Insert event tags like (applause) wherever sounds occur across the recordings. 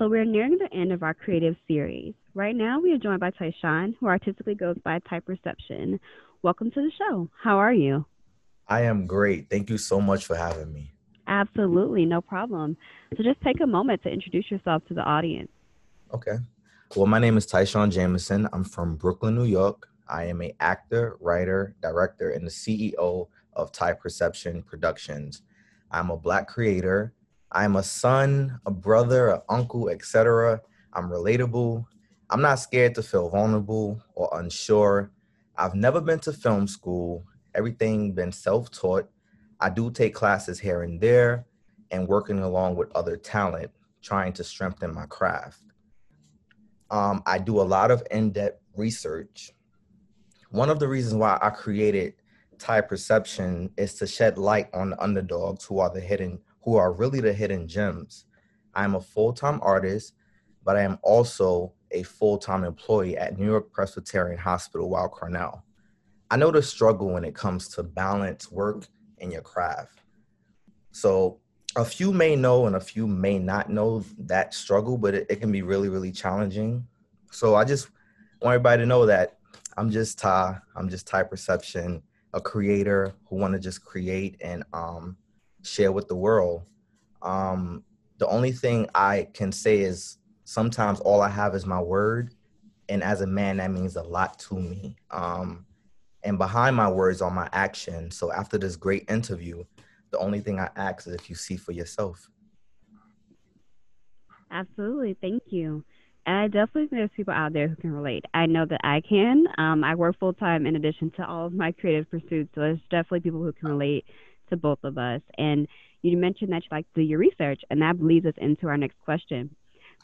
So we're nearing the end of our creative series. Right now, we are joined by Tyshawn, who artistically goes by Typerception. Welcome to the show. How are you? I am great. Thank you so much for having me. Absolutely, no problem. So just take a moment to introduce yourself to the audience. Okay. Well, my name is Tyshawn Jamison. I'm from Brooklyn, New York. I am a actor, writer, director, and the CEO of Typerception Productions. I'm a black creator I'm a son, a brother, an uncle, etc. I'm relatable. I'm not scared to feel vulnerable or unsure. I've never been to film school. Everything been self-taught. I do take classes here and there and working along with other talent, trying to strengthen my craft. Um, I do a lot of in-depth research. One of the reasons why I created Typerception is to shed light on the underdogs who are the hidden who are really the hidden gems. I'm a full time artist, but I am also a full time employee at New York Presbyterian Hospital, Weill Cornell. I know the struggle when it comes to balance work and your craft. So, a few may know and a few may not know that struggle, but it, it can be really, really challenging. So, I just want everybody to know that I'm just Ty, I'm just Typerception, a creator who want to just create and um, share with the world. Um, the only thing I can say is sometimes all I have is my word. And as a man, that means a lot to me. Um, and behind my words are my actions. So after this great interview, the only thing I ask is if you see for yourself. Absolutely. Thank you. And I definitely think there's people out there who can relate. I know that I can. Um, I work full time in addition to all of my creative pursuits. So there's definitely people who can relate to both of us. And you mentioned that you like to do your research, and that leads us into our next question.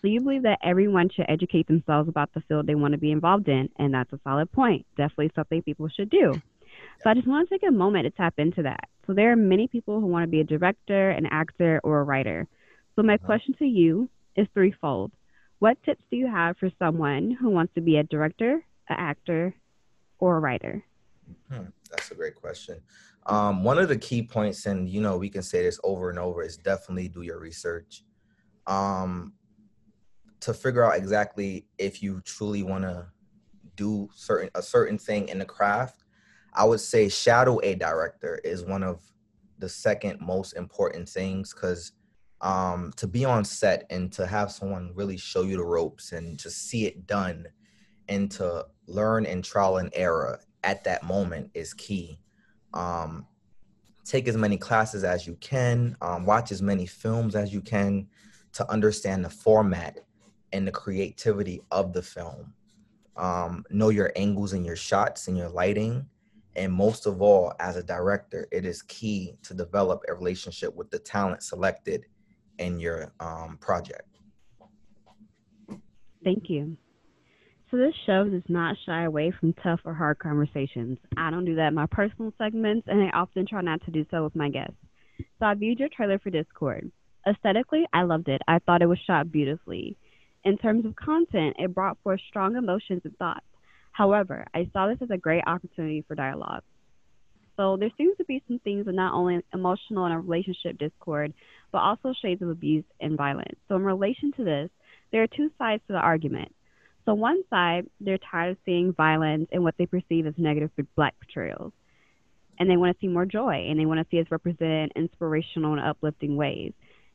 So you believe that everyone should educate themselves about the field they want to be involved in, and that's a solid point. Definitely something people should do. So I just want to take a moment to tap into that. So there are many people who want to be a director, an actor, or a writer. So my uh-huh. question to you is threefold. What tips do you have for someone who wants to be a director, an actor, or a writer? Hmm, that's a great question. Um, one of the key points, and you know, we can say this over and over, is definitely do your research um, to figure out exactly if you truly want to do certain a certain thing in the craft. I would say shadow a director is one of the second most important things because um, to be on set and to have someone really show you the ropes and to see it done and to learn and trial and error at that moment is key um, take as many classes as you can, um, watch as many films as you can to understand the format and the creativity of the film. Um, know your angles and your shots and your lighting. And most of all, as a director, it is key to develop a relationship with the talent selected in your um, project. Thank you. This show does not shy away from tough or hard conversations. I don't do that in my personal segments, and I often try not to do so with my guests. So I viewed your trailer for Discord. Aesthetically, I loved it. I thought it was shot beautifully. In terms of content, it brought forth strong emotions and thoughts. However, I saw this as a great opportunity for dialogue. So there seems to be some things of not only emotional in a relationship discord, but also shades of abuse and violence. So in relation to this, there are two sides to the argument. So one side, they're tired of seeing violence and what they perceive as negative black portrayals. And they want to see more joy and they want to see us represented in inspirational and uplifting ways.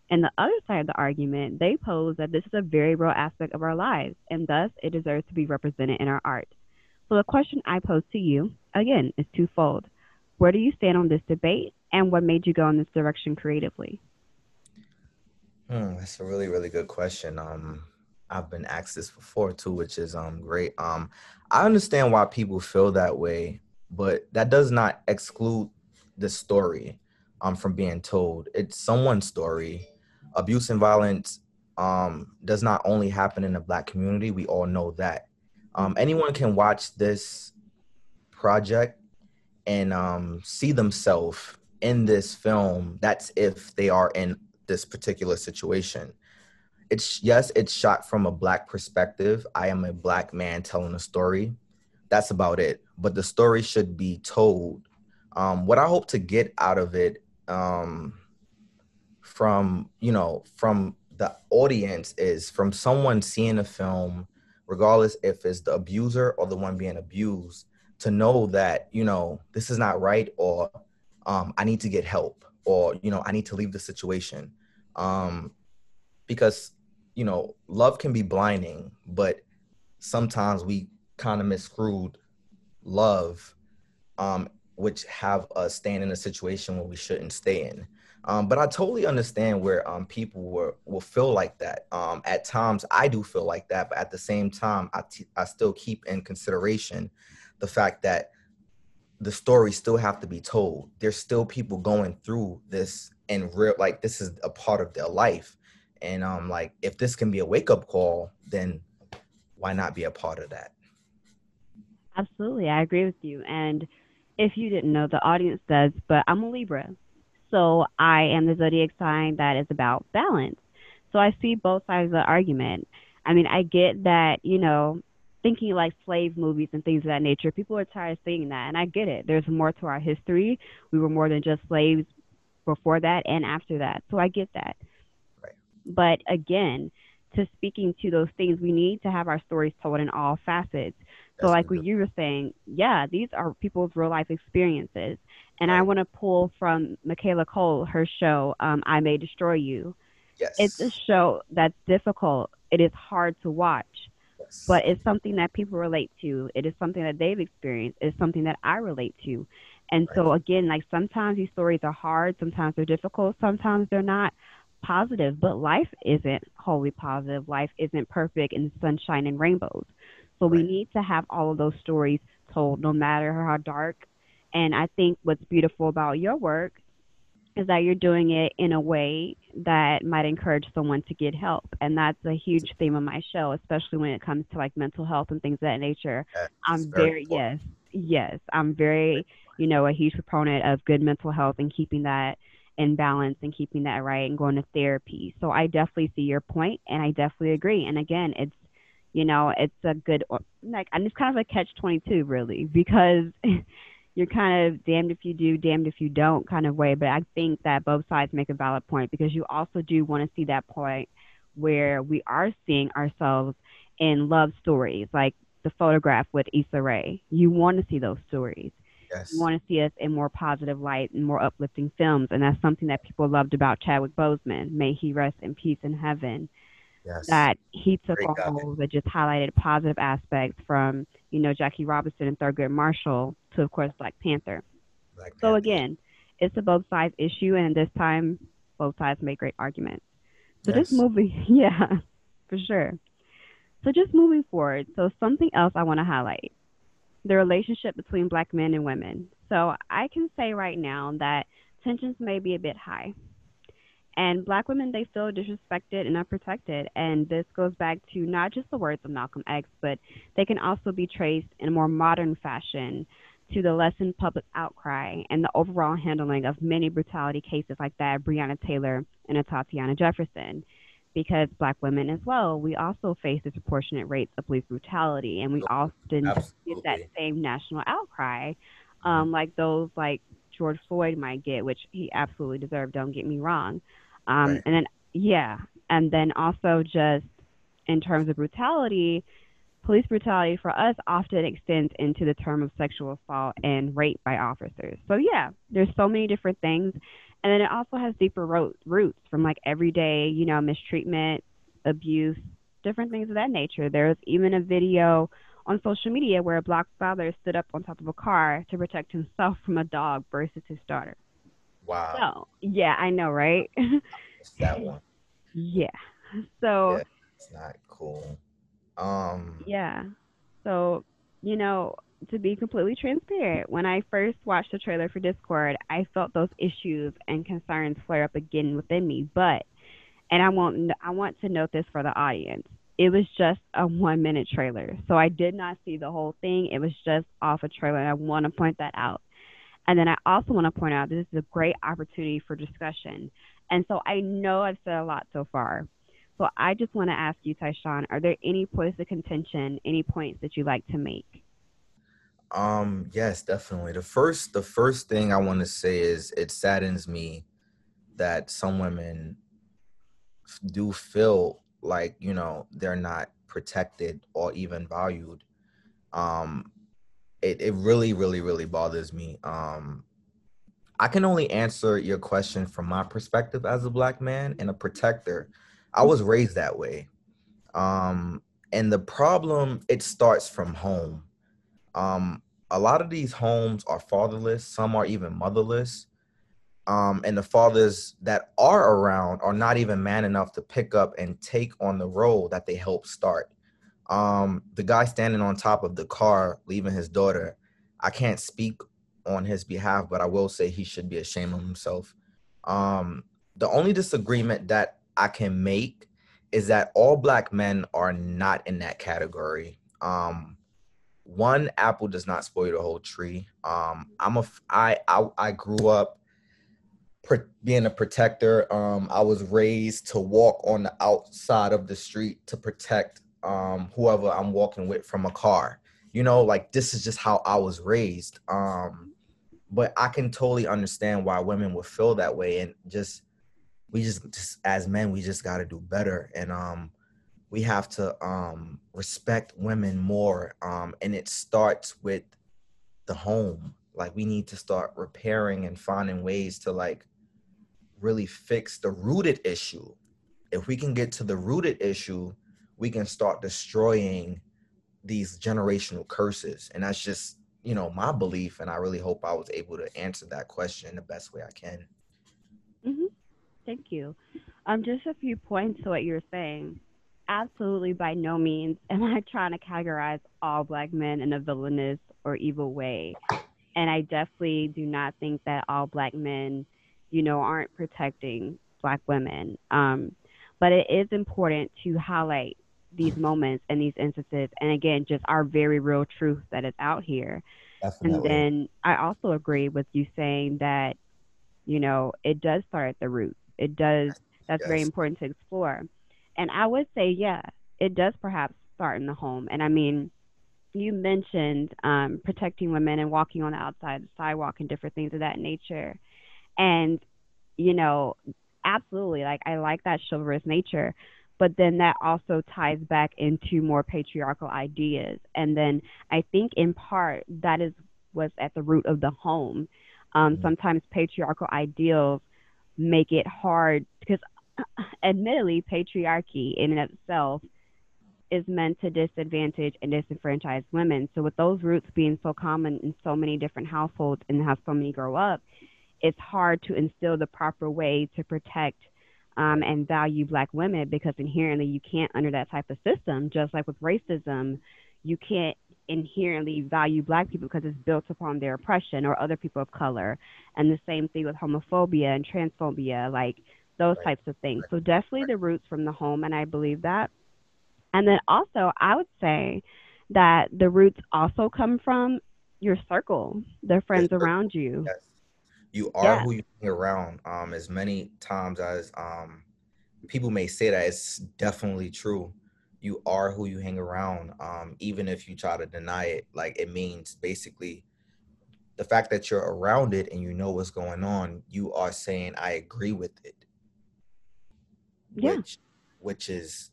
And the other side of the argument, they pose that this is a very real aspect of our lives and thus it deserves to be represented in our art. So the question I pose to you, again, is twofold. Where do you stand on this debate and what made you go in this direction creatively? Hmm, that's a really, really good question. Um, I've been asked this before too, which is um great. Um, I understand why people feel that way, but that does not exclude the story um from being told. It's someone's story. Abuse and violence um does not only happen in the black community. We all know that. Um, anyone can watch this project and um see themselves in this film. That's if they are in this particular situation it's yes, it's shot from a black perspective. I am a black man telling a story. That's about it. But the story should be told. Um, what I hope to get out of it um, from you know from the audience is from someone seeing a film, regardless if it's the abuser or the one being abused, to know that you know this is not right or um, I need to get help or you know I need to leave the situation, um, because you know love can be blinding, but sometimes we kind of miscrewed love, um, which have us stand in a situation where we shouldn't stay in. Um, but I totally understand where um, people were, will feel like that. Um, at times, I do feel like that, but at the same time, I, t- I still keep in consideration the fact that the stories still have to be told. There's still people going through this and real, like this is a part of their life. And um, like if this can be a wake up call, then why not be a part of that? Absolutely, I agree with you. And if you didn't know, the audience does, but I'm a Libra. So I am the zodiac sign that is about balance. So I see both sides of the argument. I mean, I get that, you know, thinking like slave movies and things of that nature, people are tired of seeing that. And I get it. There's more to our history. We were more than just slaves before that and after that. So I get that. But again, to speaking to those things, we need to have our stories told in all facets. So, like what you were saying, yeah, these are people's real life experiences. And right. I want to pull from Michaela Coel, her show, um, I May Destroy You. Yes. It's a show that's difficult. It is hard to watch, yes. but it's something that people relate to. It is something that they've experienced. It's something that I relate to. And right. so, again, like sometimes these stories are hard, sometimes they're difficult, sometimes they're not positive, but life isn't wholly positive. Life isn't perfect and sunshine and rainbows. So right. we need to have all of those stories told, no matter how dark. And I think what's beautiful about your work is that you're doing it in a way that might encourage someone to get help. And that's a huge theme of my show, especially when it comes to like mental health and things of that nature. That's I'm very, very yes, yes, I'm very, you know, a huge proponent of good mental health and keeping that in balance and keeping that right and going to therapy. So I definitely see your point and I definitely agree. And again, it's you know, it's a good like and it's kind of a catch twenty two really because (laughs) you're kind of damned if you do, damned if you don't kind of way. But I think that both sides make a valid point because you also do want to see that point where we are seeing ourselves in love stories, like the photograph with Issa Rae. You want to see those stories. Yes. You want to see us in more positive light and more uplifting films, and that's something that people loved about Chadwick Boseman. May he rest in peace in heaven. Yes. That he took Great on roles that just highlighted positive aspects from, you know, Jackie Robinson and Thurgood Marshall to, of course, Black Panther. Black so Panther. again, it's a both sides issue, and this time both sides make great arguments. So yes. just moving, (laughs) yeah, for sure. So just moving forward, so something else I want to highlight the relationship between black men and women. So I can say right now that tensions may be a bit high. And black women, they feel disrespected and unprotected. And this goes back to not just the words of Malcolm X, but they can also be traced in a more modern fashion to the lessened public outcry and the overall handling of many brutality cases like that of Breonna Taylor and Atatiana Jefferson because black women as well, we also face disproportionate rates of police brutality, and we often Absolutely. get that same national outcry, um, mm-hmm. like those like George Floyd might get, which he absolutely deserved. Don't get me wrong. Um, right. And then yeah, and then also just in terms of brutality, police brutality for us often extends into the term of sexual assault and rape by officers. So yeah, there's so many different things and then it also has deeper ro- roots from like everyday, you know, mistreatment, abuse, different things of that nature. There's even a video on social media where a black father stood up on top of a car to protect himself from a dog versus his daughter. Wow. So, yeah, I know, right? that one. (laughs) Yeah. So yeah, it's not cool. Um Yeah. So, you know, to be completely transparent, when I first watched the trailer for Discord, I felt those issues and concerns flare up again within me. But, and I want I want to note this for the audience. It was just a one minute trailer, so I did not see the whole thing. It was just off a trailer, and I want to point that out. And then I also want to point out this is a great opportunity for discussion. And so I know I've said a lot so far. So I just want to ask you, Tyshawn, are there any points of contention, any points that you'd like to make? Um, yes, definitely. The first the first thing I want to say is it saddens me that some women do feel like you know they're not protected or even valued. Um it, it really really really bothers me. Um i can only answer your question from my perspective as a black man and a protector. I was raised that way. Um and the problem it starts from home um a lot of these homes are fatherless some are even motherless um, and the fathers that are around are not even man enough to pick up and take on the role that they helped start. Um, the guy standing on top of the car leaving his daughter, I can't speak on his behalf, but I will say he should be ashamed of himself. Um, the only disagreement that I can make is that all black men are not in that category. Um, one apple does not spoil the whole tree. Um, I'm a I I, I grew up being a protector. Um, I was raised to walk on the outside of the street to protect um, whoever I'm walking with from a car. You know, like this is just how I was raised. Um, but I can totally understand why women would feel that way, and just we just, just as men, we just got to do better, and um, we have to um, respect women more. Um, and it starts with the home. Like we need to start repairing and finding ways to like really fix the rooted issue. If we can get to the rooted issue, we can start destroying these generational curses. And that's just, you know, my belief. And I really hope I was able to answer that question the best way I can. Mm-hmm. Thank you. Um, just a few points to what you're saying. Absolutely, by no means am I trying to categorize all black men in a villainous or evil way. And I definitely do not think that all black men you know, aren't protecting black women. Um, but it is important to highlight these moments and these instances, and again, just our very real truth that is out here. Definitely. And then I also agree with you saying that, you know, it does start at the root. It does. That's yes. very important to explore. And I would say, yeah, it does perhaps start in the home. And I mean, you mentioned um, protecting women and walking on the outside of the sidewalk and different things of that nature. And, you know, absolutely, like I like that chivalrous nature. But then that also ties back into more patriarchal ideas. And then I think in part that is what's at the root of the home. Um, mm-hmm. Sometimes patriarchal ideals make it hard because, (laughs) admittedly, patriarchy in and of itself is meant to disadvantage and disenfranchise women. So, with those roots being so common in so many different households and how so many grow up, it's hard to instill the proper way to protect um, and value black women because inherently you can't under that type of system. Just like with racism you can't inherently value black people because it's built upon their oppression or other people of color. And the same thing with homophobia and transphobia. Like those right. types of things so definitely the roots from the home and i believe that and then also i would say that the roots also come from your circle the friends yes. around you yes you are yeah. who you hang around. Um, as many times as um, people may say that, it's definitely true. You are who you hang around. Um, even if you try to deny it, like it means basically the fact that you're around it and you know what's going on. You are saying, "I agree with it," yeah. which which is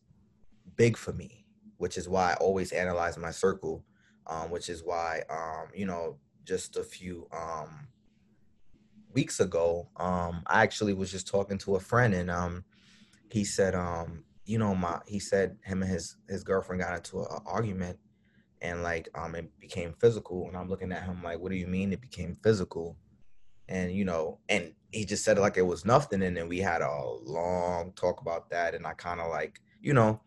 big for me. Which is why I always analyze my circle. Um, which is why um, you know just a few um weeks ago, um, I actually was just talking to a friend and um, he said, um, you know, my he said him and his his girlfriend got into an argument and like um it became physical and I'm looking at him like, what do you mean it became physical? And you know, and he just said it like it was nothing and then we had a long talk about that and I kind of like, you know,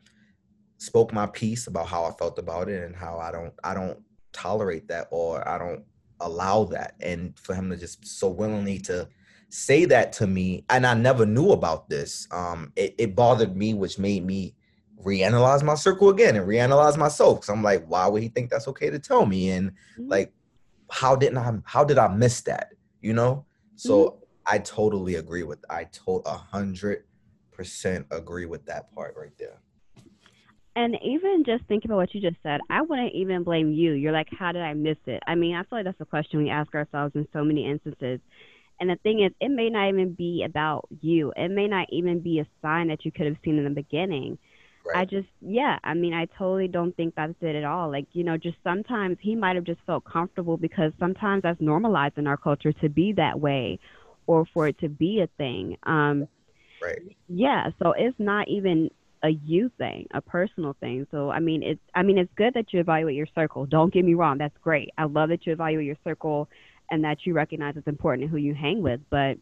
spoke my piece about how I felt about it and how I don't I don't tolerate that or I don't allow that and for him to just so willingly to say that to me and i never knew about this um it, it bothered me which made me reanalyze my circle again and reanalyze myself because i'm like why would he think that's okay to tell me and mm-hmm. like how didn't i how did i miss that you know so mm-hmm. i totally agree with i told a hundred percent agree with that part right there and even just thinking about what you just said, I wouldn't even blame you. You're like, how did I miss it? I mean, I feel like that's a question we ask ourselves in so many instances. And the thing is, it may not even be about you. It may not even be a sign that you could have seen in the beginning. Right. I just, yeah, I mean, I totally don't think that's it at all. Like, you know, just sometimes he might have just felt comfortable because sometimes that's normalized in our culture to be that way or for it to be a thing. Um, right. yeah, so it's not even a you thing, a personal thing. So I mean, it's I mean, it's good that you evaluate your circle. Don't get me wrong, that's great. I love that you evaluate your circle and that you recognize it's important who you hang with. But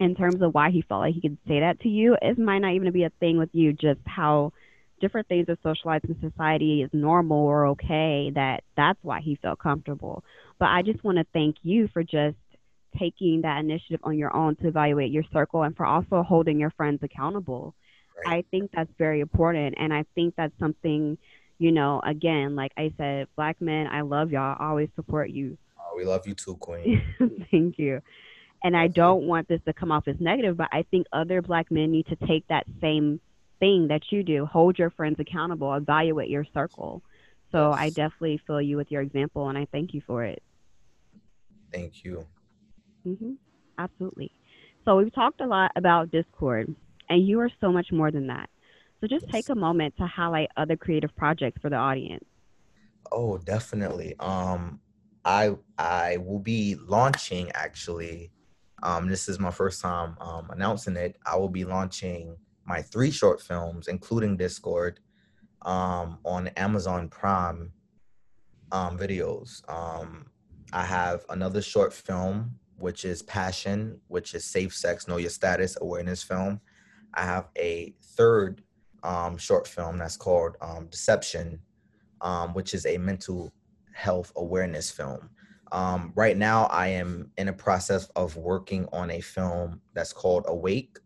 in terms of why he felt like he could say that to you, it might not even be a thing with you. Just how different things are socialized in society is normal or okay. That that's why he felt comfortable. But I just want to thank you for just taking that initiative on your own to evaluate your circle and for also holding your friends accountable. Right. I think that's very important. And I think that's something, you know, again, like I said, black men, I love y'all. I always support you. Oh, we love you too, Queen. (laughs) Thank you. And I don't want this to come off as negative, but I think other black men need to take that same thing that you do. Hold your friends accountable, evaluate your circle. So yes. I definitely feel you with your example, and I thank you for it. Thank you. Mm-hmm. Absolutely. So we've talked a lot about Discord, and you are so much more than that. So just yes. take a moment to highlight other creative projects for the audience. Oh, definitely. Um, I I will be launching actually. Um, this is my first time um, announcing it. I will be launching my three short films, including Discord, um, on Amazon Prime um, videos. Um, I have another short film, which is Passion, which is Safe Sex, Know Your Status awareness film. I have a third um, short film that's called um, Deception, which is a mental health awareness film. Um, right now, I am in a process of working on a film that's called Awake.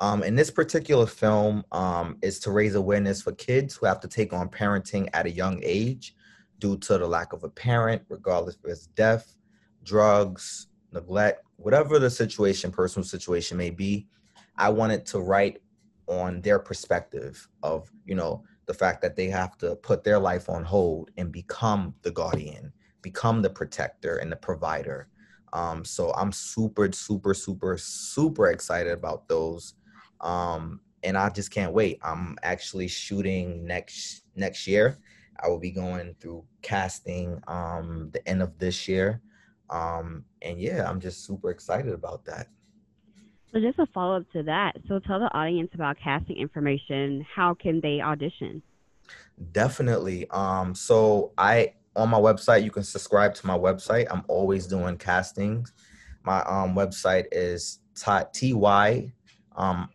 Um, and this particular film um, is to raise awareness for kids who have to take on parenting at a young age due to the lack of a parent, regardless if it's death, drugs, neglect, whatever the situation, personal situation may be. I wanted to write on their perspective of, you know, the fact that they have to put their life on hold and become the guardian, become the protector and the provider. Um, so I'm super, super, super, super excited about those. Um, and I just can't wait. I'm actually shooting next next year. I will be going through casting um, the end of this year. Um, and yeah, I'm just super excited about that. So just a follow up to that. So tell the audience about casting information. How can they audition? Definitely. Um, so I on my website, you can subscribe to my website. I'm always doing castings. My um website is ty um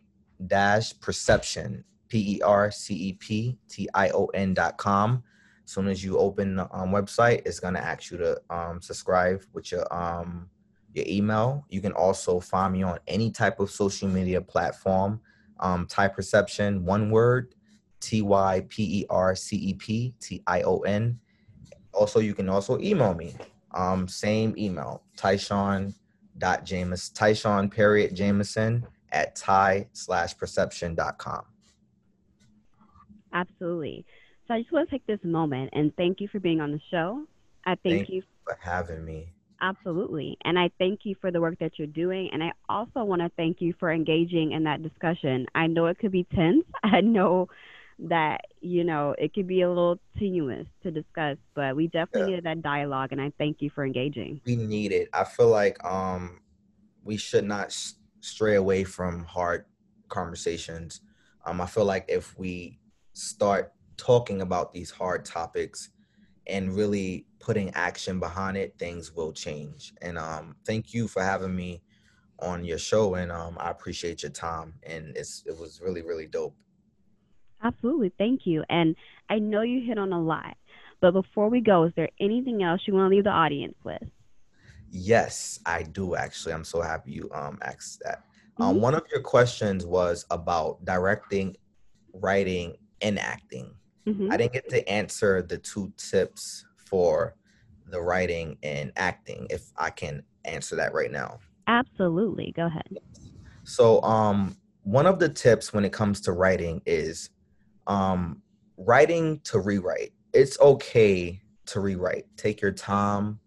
dash perception p e r c e p t i o n dot com. As soon as you open the um, website, it's gonna ask you to um, subscribe with your um your email. You can also find me on any type of social media platform. Um, Perception, one word, T Y P E R C E P T I O N. Also, you can also email me. Um, same email, Tyshawn dot James Tyshawn period Jamison at Ty slash perception dot com. Absolutely. So I just want to take this moment and thank you for being on the show. I thank, thank you for having me. Absolutely. And I thank you for the work that you're doing. And I also want to thank you for engaging in that discussion. I know it could be tense. (laughs) I know that, you know, it could be a little tenuous to discuss, but we definitely yeah. needed that dialogue. And I thank you for engaging. We need it. I feel like um, we should not stray away from hard conversations. Um, I feel like if we start talking about these hard topics and really putting action behind it, things will change. And um, thank you for having me on your show, and um, I appreciate your time. And it's it was really really dope. Absolutely, thank you. And I know you hit on a lot, but before we go, is there anything else you want to leave the audience with? Yes, I do actually. I'm so happy you um asked that. Um, mm-hmm. One of your questions was about directing, writing, and acting. Mm-hmm. I didn't get to answer the two tips for the writing and acting if I can answer that right now. Absolutely. Go ahead. So, um, one of the tips when it comes to writing is um, writing to rewrite. It's okay to rewrite. Take your time.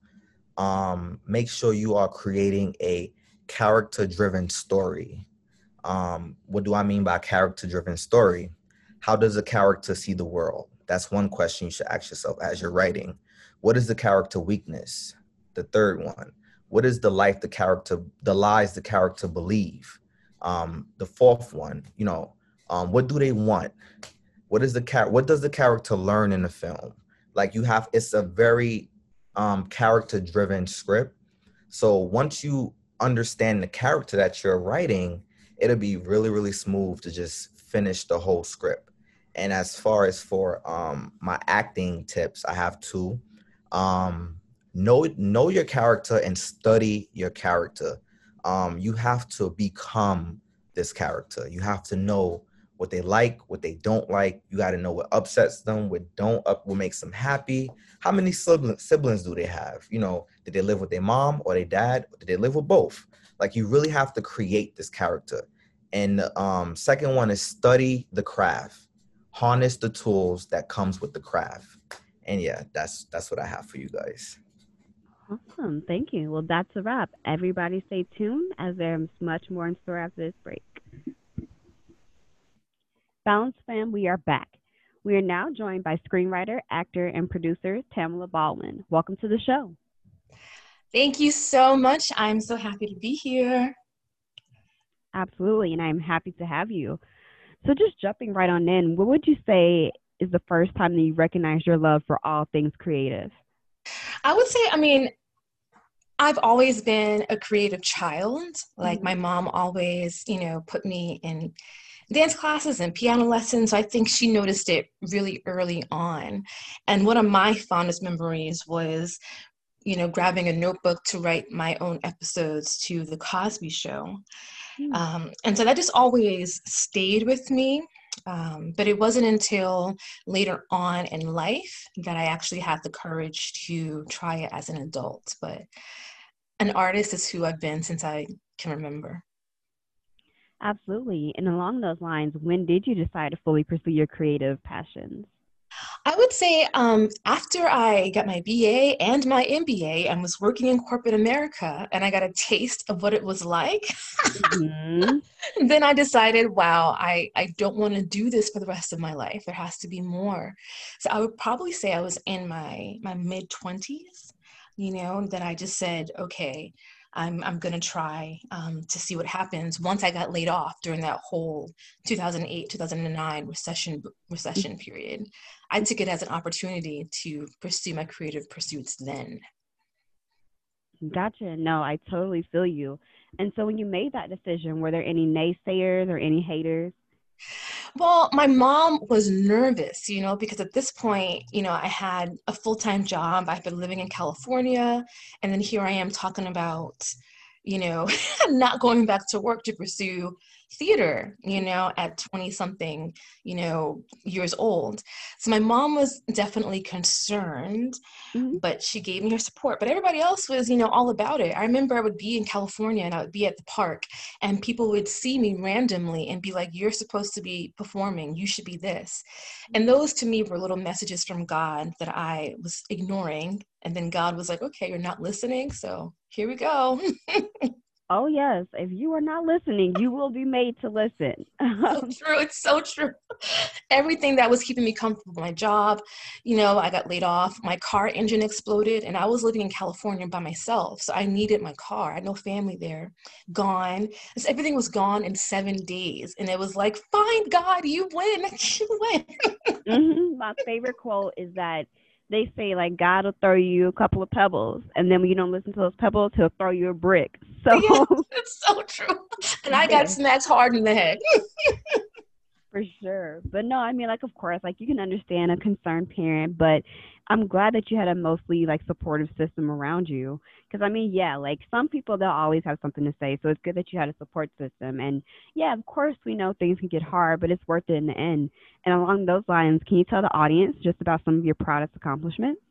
Um, make sure you are creating a character driven story. Um, what do I mean by character driven story? How does a character see the world? That's one question you should ask yourself as you're writing. What is the character weakness? The third one. What is the life the character, the lies the character believe? Um, the fourth one, you know, um, what do they want? What is the car? What does the character learn in the film? Like you have, it's a very um, character driven script. So once you understand the character that you're writing, it'll be really, really smooth to just finish the whole script. And as far as for um, my acting tips, I have two. Um, know know your character and study your character. Um, you have to become this character. You have to know what they like, what they don't like. You got to know what upsets them, what don't up, what makes them happy. How many siblings, siblings do they have? You know, did they live with their mom or their dad? Or did they live with both? Like you really have to create this character. And um, second one is study the craft, harness the tools that comes with the craft. And yeah, that's that's what I have for you guys. Awesome, thank you. Well, that's a wrap. Everybody, stay tuned as there's much more in store after this break. Balance fam, we are back. We are now joined by screenwriter, actor, and producer Tamala Baldwin. Welcome to the show. Thank you so much. I'm so happy to be here. Absolutely, and I'm happy to have you. So, just jumping right on in, what would you say is the first time that you recognized your love for all things creative? I would say, I mean, I've always been a creative child. Like mm-hmm. my mom always, you know, put me in dance classes and piano lessons. So I think she noticed it really early on. And one of my fondest memories was, you know, grabbing a notebook to write my own episodes to The Cosby Show. Mm. Um, and so that just always stayed with me. Um, but it wasn't until later on in life that I actually had the courage to try it as an adult. But an artist is who I've been since I can remember. Absolutely. And along those lines, when did you decide to fully pursue your creative passions? I would say um, after I got my BA and my MBA and was working in corporate America and I got a taste of what it was like, mm-hmm. (laughs) then I decided, wow, I, I don't want to do this for the rest of my life. There has to be more. So I would probably say I was in my, my mid 20s, you know, that I just said, okay, I'm, I'm going to try um, to see what happens once I got laid off during that whole 2008 2009 recession recession period. I took it as an opportunity to pursue my creative pursuits then. Gotcha. No, I totally feel you. And so when you made that decision, were there any naysayers or any haters? Well, my mom was nervous, you know, because at this point, you know, I had a full time job. I've been living in California. And then here I am talking about, you know, (laughs) not going back to work to pursue theater, you know, at 20 something, you know, years old. So my mom was definitely concerned, mm-hmm. but she gave me her support. But everybody else was, you know, all about it. I remember I would be in California and I would be at the park and people would see me randomly and be like, You're supposed to be performing, you should be this. And those to me were little messages from God that I was ignoring. And then God was like, Okay, you're not listening. So here we go. (laughs) Oh yes, if you are not listening, you will be made to listen. so (laughs) true. It's so true. Everything that was keeping me comfortable, my job, you know, I got laid off. My car engine exploded, and I was living in California by myself, so I needed my car. I had no family there. Gone. So everything was gone in seven days, and it was like, "Fine, God, you win. (laughs) You win." mm-hmm. My favorite quote is that they say like God will throw you a couple of pebbles, and then when you don't listen to those pebbles, He'll throw you a brick. (laughs) So yeah, it's so true. And I got smacked hard in the head. For sure, but no, I mean like of course, like you can understand a concerned parent, but I'm glad that you had a mostly like supportive system around you. Because I mean, yeah, like some people they'll always have something to say, so it's good that you had a support system. And yeah, of course we know things can get hard, but it's worth it in the end. And along those lines, can you tell the audience just about some of your proudest accomplishments?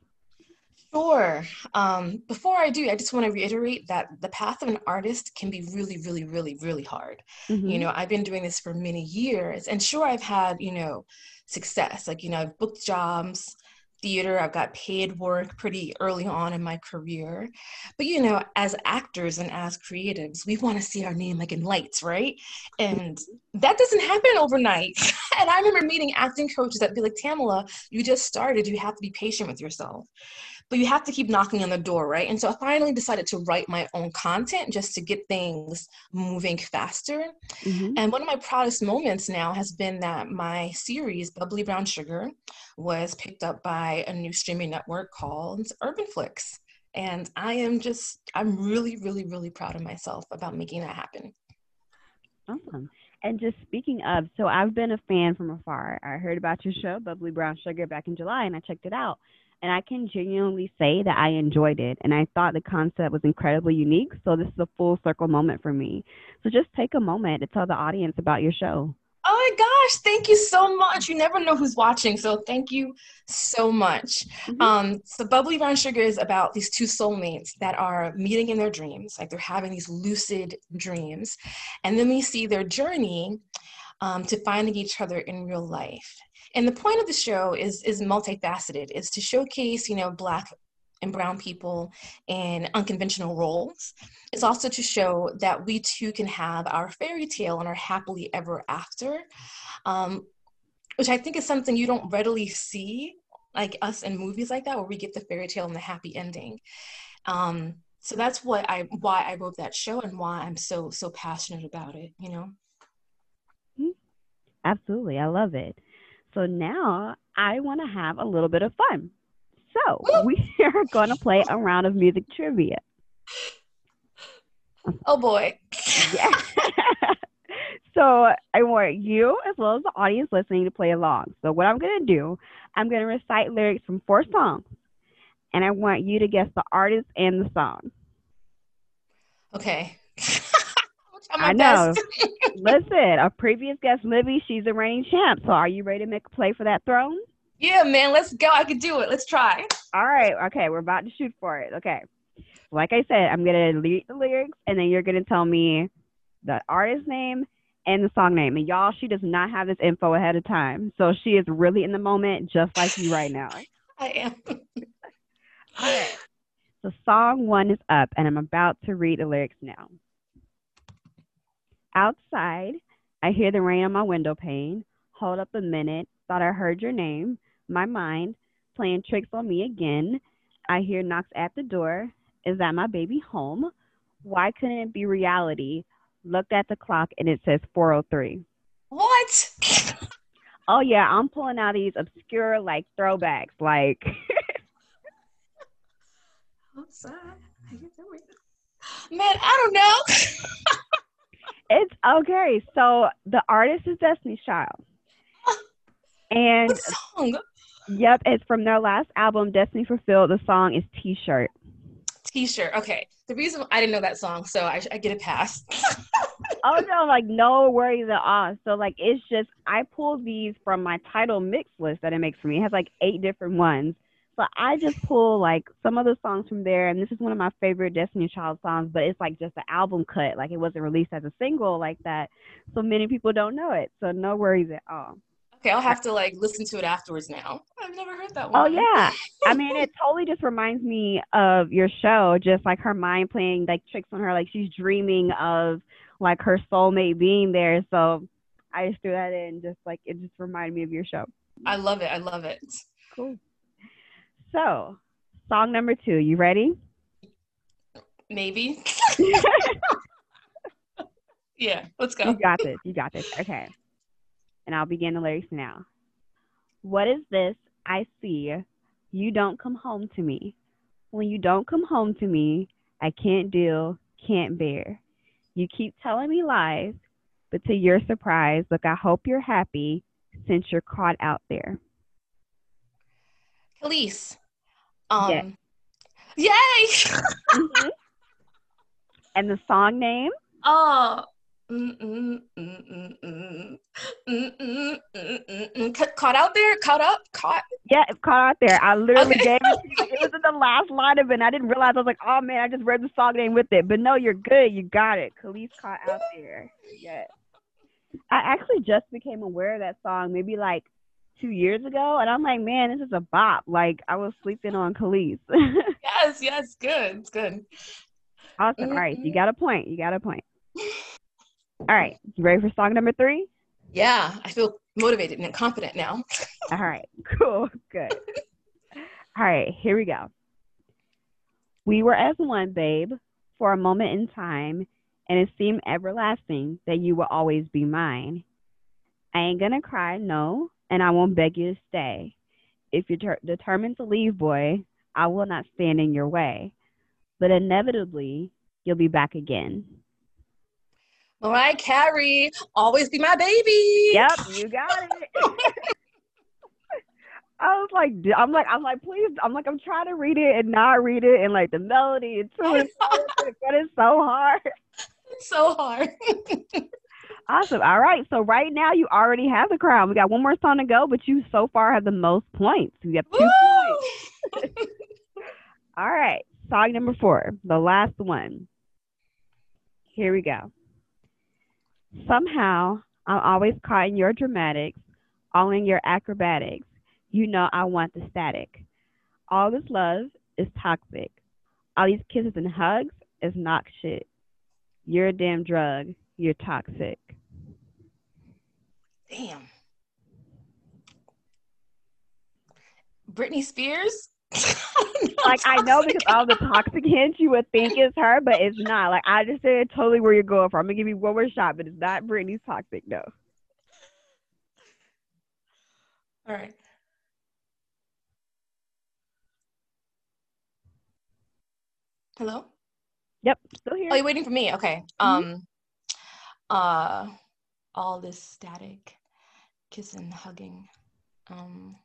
Sure. Um, before I do, I just want to reiterate that the path of an artist can be really, really, really, really hard. Mm-hmm. You know, I've been doing this for many years, and sure, I've had, you know, success. Like, you know, I've booked jobs, theater. I've got paid work pretty early on in my career. But you know, as actors and as creatives, we want to see our name like in lights, right? And that doesn't happen overnight. (laughs) and I remember meeting acting coaches that be like, Tamala, you just started. You have to be patient with yourself but you have to keep knocking on the door, right? And so I finally decided to write my own content just to get things moving faster. Mm-hmm. And one of my proudest moments now has been that my series, Bubbly Brown Sugar, was picked up by a new streaming network called Urban Flix. And I am just, I'm really, really, really proud of myself about making that happen. Awesome. And just speaking of, so I've been a fan from afar. I heard about your show, Bubbly Brown Sugar, back in July, and I checked it out. And I can genuinely say that I enjoyed it. And I thought the concept was incredibly unique. So this is a full circle moment for me. So just take a moment to tell the audience about your show. Oh my gosh, thank you so much. You never know who's watching, so thank you so much. Mm-hmm. Um, so Bubbly Brown Sugar is about these two soulmates that are meeting in their dreams, like they're having these lucid dreams. And then we see their journey um, to finding each other in real life. And the point of the show is is multifaceted. Is to showcase, you know, black and brown people in unconventional roles. It's also to show that we too can have our fairy tale and our happily ever after, um, which I think is something you don't readily see, like us in movies like that, where we get the fairy tale and the happy ending. Um, so that's what I why I wrote that show and why I'm so so passionate about it. You know. Mm-hmm. Absolutely, I love it. So now I want to have a little bit of fun. So we (laughs) are going to play a round of music trivia. Oh boy. yeah. (laughs) so I want you as well as the audience listening to play along. So what I'm going to do, I'm going to recite lyrics from four songs, and I want you to guess the artist and the song. Okay. I know. (laughs) Listen, a previous guest, Libby, she's a reigning champ. So are you ready to make a play for that throne? Yeah, man, let's go. I can do it. Let's try. All right. Okay, we're about to shoot for it. Okay. Like I said, I'm gonna read the lyrics and then you're gonna tell me the artist name and the song name. And y'all, she does not have this info ahead of time. So she is really in the moment, just like you right now. (laughs) I am. All right. So song one is up, and I'm about to read the lyrics now. Outside, I hear the rain on my window pane. Hold up a minute, thought I heard your name my mind playing tricks on me again. I hear knocks at the door. Is that my baby home? Why couldn't it be reality? Looked at the clock and it says 403. What? oh yeah, I'm pulling out these obscure like throwbacks like (laughs) outside. Man, I don't know. (laughs) it's okay. So the artist is Destiny's Child. (laughs) And what song? Yep, it's from their last album, Destiny Fulfilled. The song is T-shirt. T-shirt. Okay. The reason I didn't know that song, so I, I get a pass. (laughs) oh no, like no worries at all. So like it's just I pull these from my Tidal mix list that it makes for me. It has like eight different ones. So I just pull like some of the songs from there, and this is one of my favorite Destiny Child songs. But it's like just an album cut, like it wasn't released as a single like that. So many people don't know it. So no worries at all. Okay, I'll have to like listen to it afterwards now. I've never heard that oh, one. Oh yeah. I mean (laughs) it totally just reminds me of your show, just like her mind playing like tricks on her, like she's dreaming of like her soulmate being there. So I just threw that in just like it just reminded me of your show. I love it. I love it. Cool. So song number two, you ready? Maybe. (laughs) yeah, let's go. You got this. You got this. Okay and I'll begin the lyrics now. What is this I see? You don't come home to me. When you don't come home to me, I can't deal, can't bear. You keep telling me lies, but to your surprise, look, I hope you're happy since you're caught out there. Kelis. Um, yeah. Yay! mm-hmm. And the song name? Oh, Caught out there? Caught up? Caught? Yeah, caught out there. I literally okay. gave it to you. It was in the last line of it. And I didn't realize. I was like, oh man, I just read the song name with it. But no, you're good. You got it. Kelis caught out there. Yeah. I actually just became aware of that song maybe like two years ago, and I'm like, man, this is a bop. Like I was sleeping on Kelis. (laughs) yes, yes, good, it's good. Awesome. Mm-hmm. All right, you got a point. You got a point. All right, you ready for song number three? Yeah, I feel motivated and confident now. (laughs) All right, cool, good. All right, here we go. We were as one, babe, for a moment in time, and it seemed everlasting that you will always be mine. I ain't gonna cry, no, and I won't beg you to stay. If you're ter- determined to leave, boy, I will not stand in your way. But inevitably, you'll be back again. Mariah Carey, always be my baby. Yep, you got it. (laughs) I was like, I'm like, I'm like, please, I'm like, I'm trying to read it and not read it, and like the melody, it's so, (laughs) but it's so hard. It's so hard. (laughs) awesome. All right, so right now you already have the crown. We got one more song to go, but you so far have the most points. We have two Woo! points. (laughs) All right, song number four, the last one. Here we go. Somehow, I'm always caught in your dramatics, all in your acrobatics you know I want the static. All this love is toxic. All these kisses and hugs is knock shit. You're a damn drug. You're toxic. Damn. Britney Spears? (laughs) like I know because all the toxic hints you would think is her, but it's not. Like I just said totally where you're going for. I'm gonna give you one more shot, but it's not Britney's toxic, no. All right. Hello? Yep, still here. Oh, you're waiting for me. Okay. Mm-hmm. Um uh all this static, kissing, hugging. Um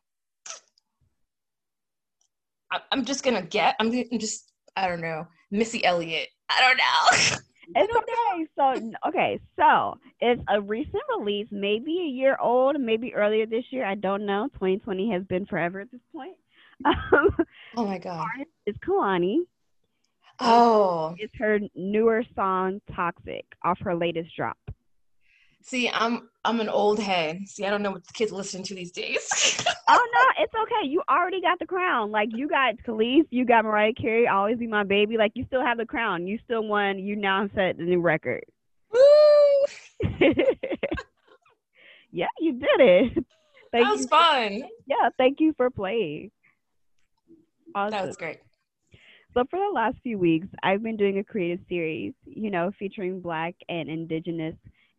I, am just gonna get I'm, I'm just I don't know, Missy Elliott. I don't know. (laughs) It's okay. So okay, so it's a recent release, maybe a year old, maybe earlier this year. I don't know. 2020 has been forever at this point. (laughs) Um, oh my god! It's Kehlani. Oh. It's her newer song Toxic off her latest drop. See, I'm I'm an old head. See, I don't know what the kids listen to these days. (laughs) oh no, it's okay. You already got the crown. Like you got Kelis, you got Mariah Carey, always be my baby. Like you still have the crown. You still won. You now set the new record. Woo! (laughs) yeah, you did it. Thank that was fun. Yeah, thank you for playing. Awesome. That was great. So for the last few weeks, I've been doing a creative series, you know, featuring Black and Indigenous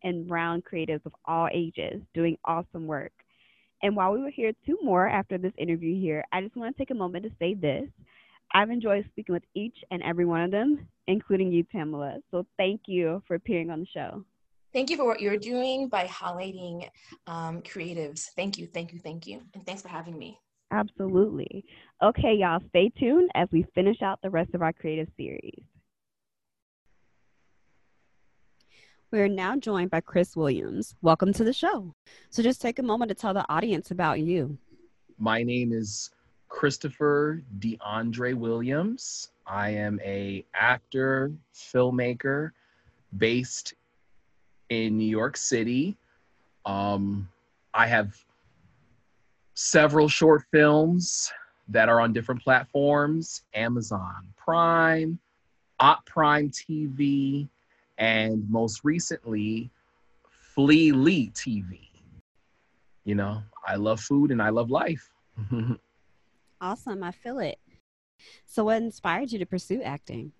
and Brown creatives of all ages doing awesome work. And while we were here two more after this interview here, I just want to take a moment to say this. I've enjoyed speaking with each and every one of them, including you, Tamala. So thank you for appearing on the show. Thank you for what you're doing by highlighting um, creatives. Thank you, thank you, thank you. And thanks for having me. Absolutely. Okay, y'all, stay tuned as we finish out the rest of our creative series. We're now joined by Chris Williams. Welcome to the show. So just take a moment to tell the audience about you. My name is Christopher DeAndre Williams. I am a actor, filmmaker based in New York City. Um, I have several short films that are on different platforms Amazon Prime, Op Prime TV, and most recently, Flea Lee TV. You know, I love food and I love life. (laughs) awesome. I feel it. So, what inspired you to pursue acting?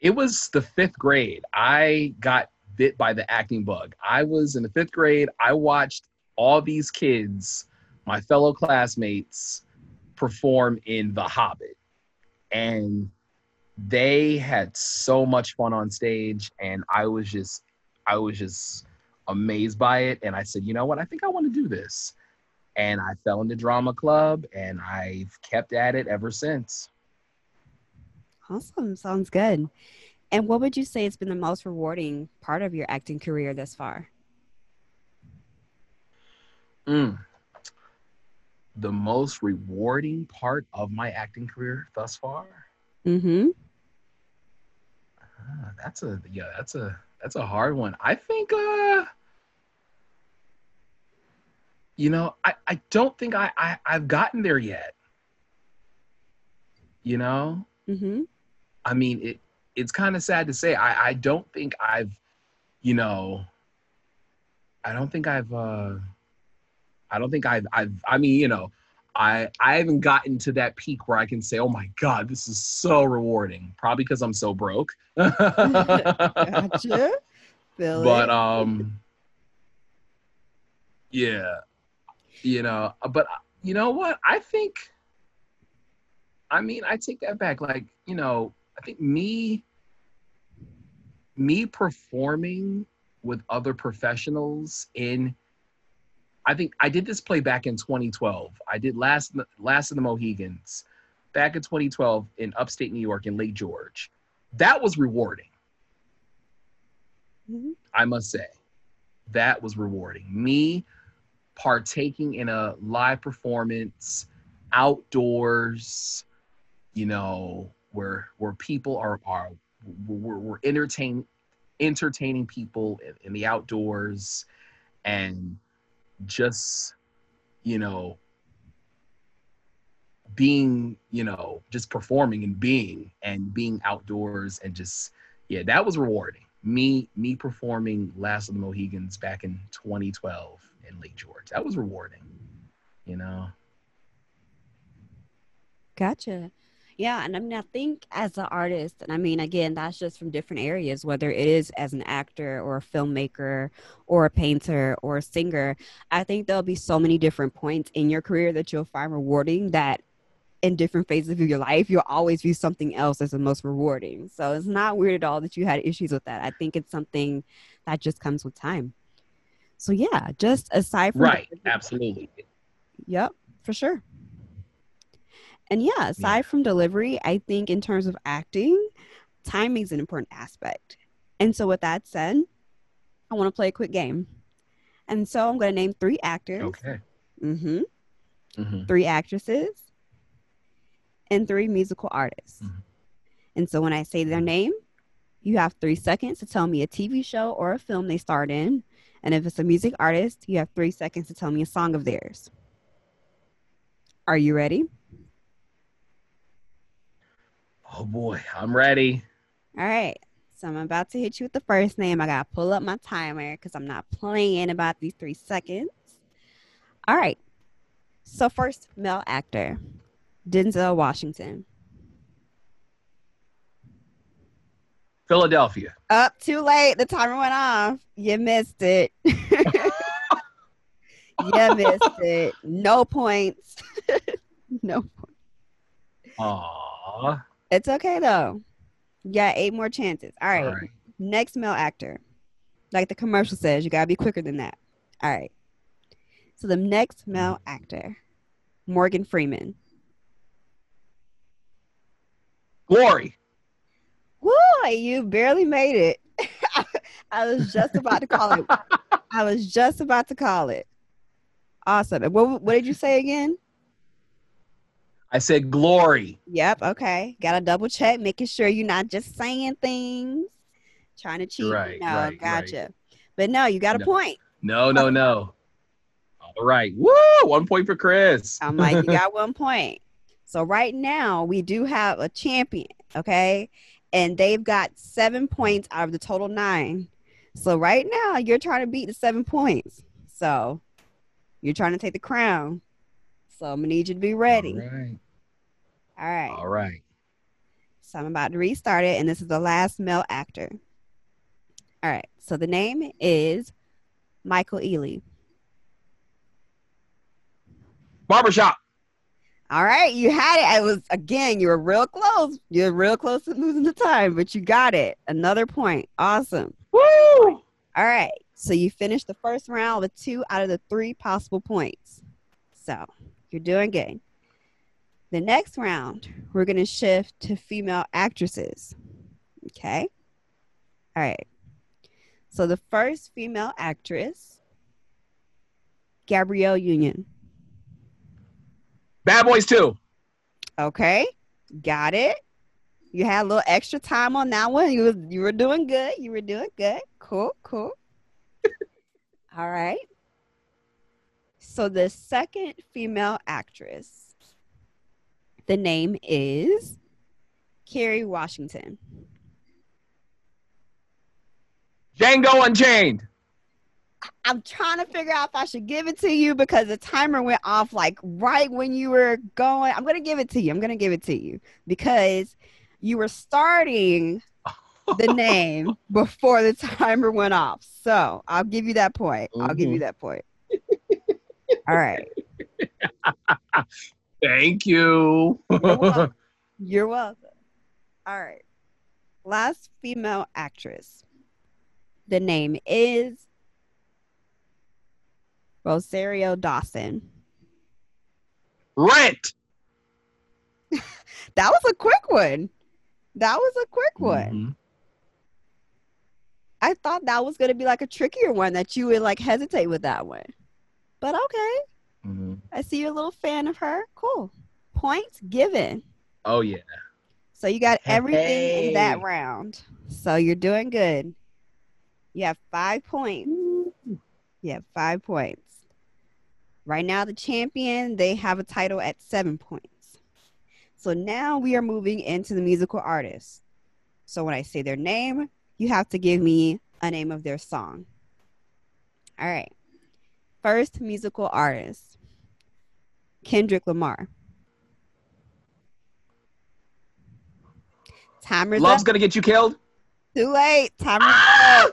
It was the fifth grade. I got bit by the acting bug. I was in the fifth grade. I watched all these kids, my fellow classmates, perform in The Hobbit. And they had so much fun on stage. And I was just, I was just amazed by it. And I said, you know what? I think I want to do this. And I fell into drama club and I've kept at it ever since. Awesome. Sounds good. And what would you say has been the most rewarding part of your acting career thus far? Mm. The most rewarding part of my acting career thus far? Mm-hmm. Uh, that's a yeah, that's a that's a hard one. I think uh you know, I, I don't think I, I I've gotten there yet. You know, Mm-hmm. I mean, it it's kind of sad to say. I I don't think I've, you know, I don't think I've uh I don't think I've I've I mean, you know, I I haven't gotten to that peak where I can say, "Oh my god, this is so rewarding." Probably because I'm so broke. Gotcha. Feel but um yeah you know but you know what i think i mean i take that back like you know i think me me performing with other professionals in i think i did this play back in 2012 i did last last of the mohicans back in 2012 in upstate new york in lake george that was rewarding Mhm. I must say, that was rewarding. Me partaking in a live performance outdoors, you know, where where people are are we're, we're entertain entertaining people in, in the outdoors and just you know being you know just performing and being and being outdoors and just yeah that was rewarding. Me me performing last of the mohicans back in 2012 in lake george. That was rewarding you know? Gotcha. Yeah, and I mean, I think as an artist, and I mean, again, that's just from different areas, whether it is as an actor or a filmmaker or a painter or a singer. I think there'll be so many different points in your career that you'll find rewarding that in different phases of your life, you'll always view something else as the most rewarding. So it's not weird at all that you had issues with that. I think it's something that just comes with time. So yeah, just aside from right absolutely Yep, for sure. And yeah, aside from delivery, I think in terms of acting, timing is an important aspect. And so, with that said, I want to play a quick game. And so, I'm going to name three actors, okay hmm hmm three actresses, and three musical artists. Mhm. And so, when I say their name, you have three seconds to tell me a TV show or a film they starred in. And if it's a music artist, you have three seconds to tell me a song of theirs. Are you ready? Oh boy i'm ready All right. So I'm about to hit you with the first name. I got to pull up my timer because I'm not playing about these three seconds. All right. So, first, male actor Denzel Washington. philadelphia Up too late. The timer went off. You missed it. (laughs) you missed it. No points. (laughs) no. Aww. It's okay though. You got eight more chances. All right. all right Next male actor. Like the commercial says, you gotta be quicker than that. All right. So the next male mm. actor, Morgan Freeman. glory Woo! You barely made it. (laughs) I was just about to call it. (laughs) I was just about to call it. Awesome. What what did you say again? I said glory Yep. Okay. Got to double check, making sure you're not just saying things, trying to cheat. Right, No, right, right. gotcha. But no, you got a No. point. no no no all right woo one point for chris I'm like, you got (laughs) one point. So right now we do have a champion, okay? And they've got seven points out of the total nine. So right now you're trying to beat the seven points. So you're trying to take the crown. So I'm gonna need you to be ready. all right All right. all right So I'm about to restart it, and this is the last male actor. All right. So the name is Michael Ealy. barbershop All right, you had it. I was again, you were real close. You're real close to losing the time, but you got it. Another point. Awesome. woo All right. So you finished the first round with two out of the three possible points. So you're doing good. The next round, we're going to shift to female actresses. Okay. All right. So the first female actress, Gabrielle Union. bad boys too Okay, got it. You had a little extra time on that one. You was you were doing good. You were doing good. Cool, cool. (laughs) All right. So the second female actress, the name is Kerry Washington. Django Unchained. I'm trying to figure out if I should give it to you because the timer went off like right when you were going. I'm gonna give it to you. I'm gonna give it to you because you were starting the (laughs) name before the timer went off. So I'll give you that point. I'll give mm-hmm. you that point. All right. (laughs) Thank you. You're welcome. (laughs) You're welcome. All right. Last female actress. The name is Rosario Dawson. Rent. (laughs) That was a quick one. That was a quick one. Mhm. I thought that was going to be like a trickier one that you would like hesitate with that one. But okay. Mhm. I see you're a little fan of her. Cool. Points given. Oh yeah. So you got everything in that round. So you're doing good. You have five points. You have five points. Right now, the champion, they have a title at seven points. So now we are moving into the musical artist. So when I say their name, you have to give me a name of their song. All right. First musical artist Kendrick Lamar. Timer's Love's up. gonna get you killed. Too late. Timer's Ah! up.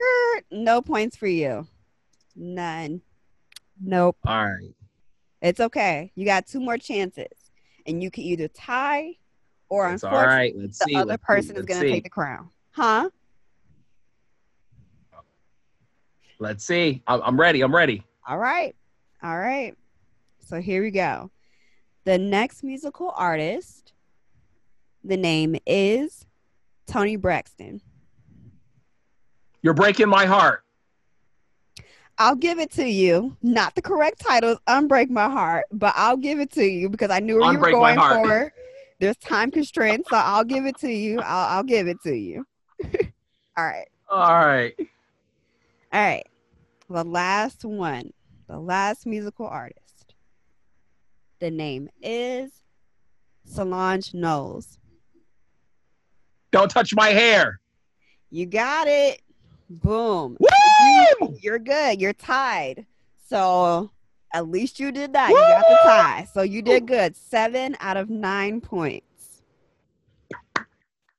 Er, No points for you. None. Nope. All right. It's okay. You got two more chances, and you can either tie, or It's all unfortunately, right. Let's the see. other let's see, person is going to see. take the crown. Huh? Let's see. I'm, I'm ready. I'm ready. All right. All right. So here we go. The next musical artist, the name is Toni Braxton. You're breaking my heart. I'll give it to you. Not the correct title is Unbreak My Heart, but I'll give it to you because I knew where you were Unbreak going for. There's time constraints, so I'll give it to you. I'll, I'll give it to you. (laughs) All right. All right. All right. The last one, the last musical artist. The name is Solange Knowles. Don't touch my hair. You got it. Boom. Woo! You're good. You're tied. So at least you did that. You got the tie. So you did good. Seven out of nine points.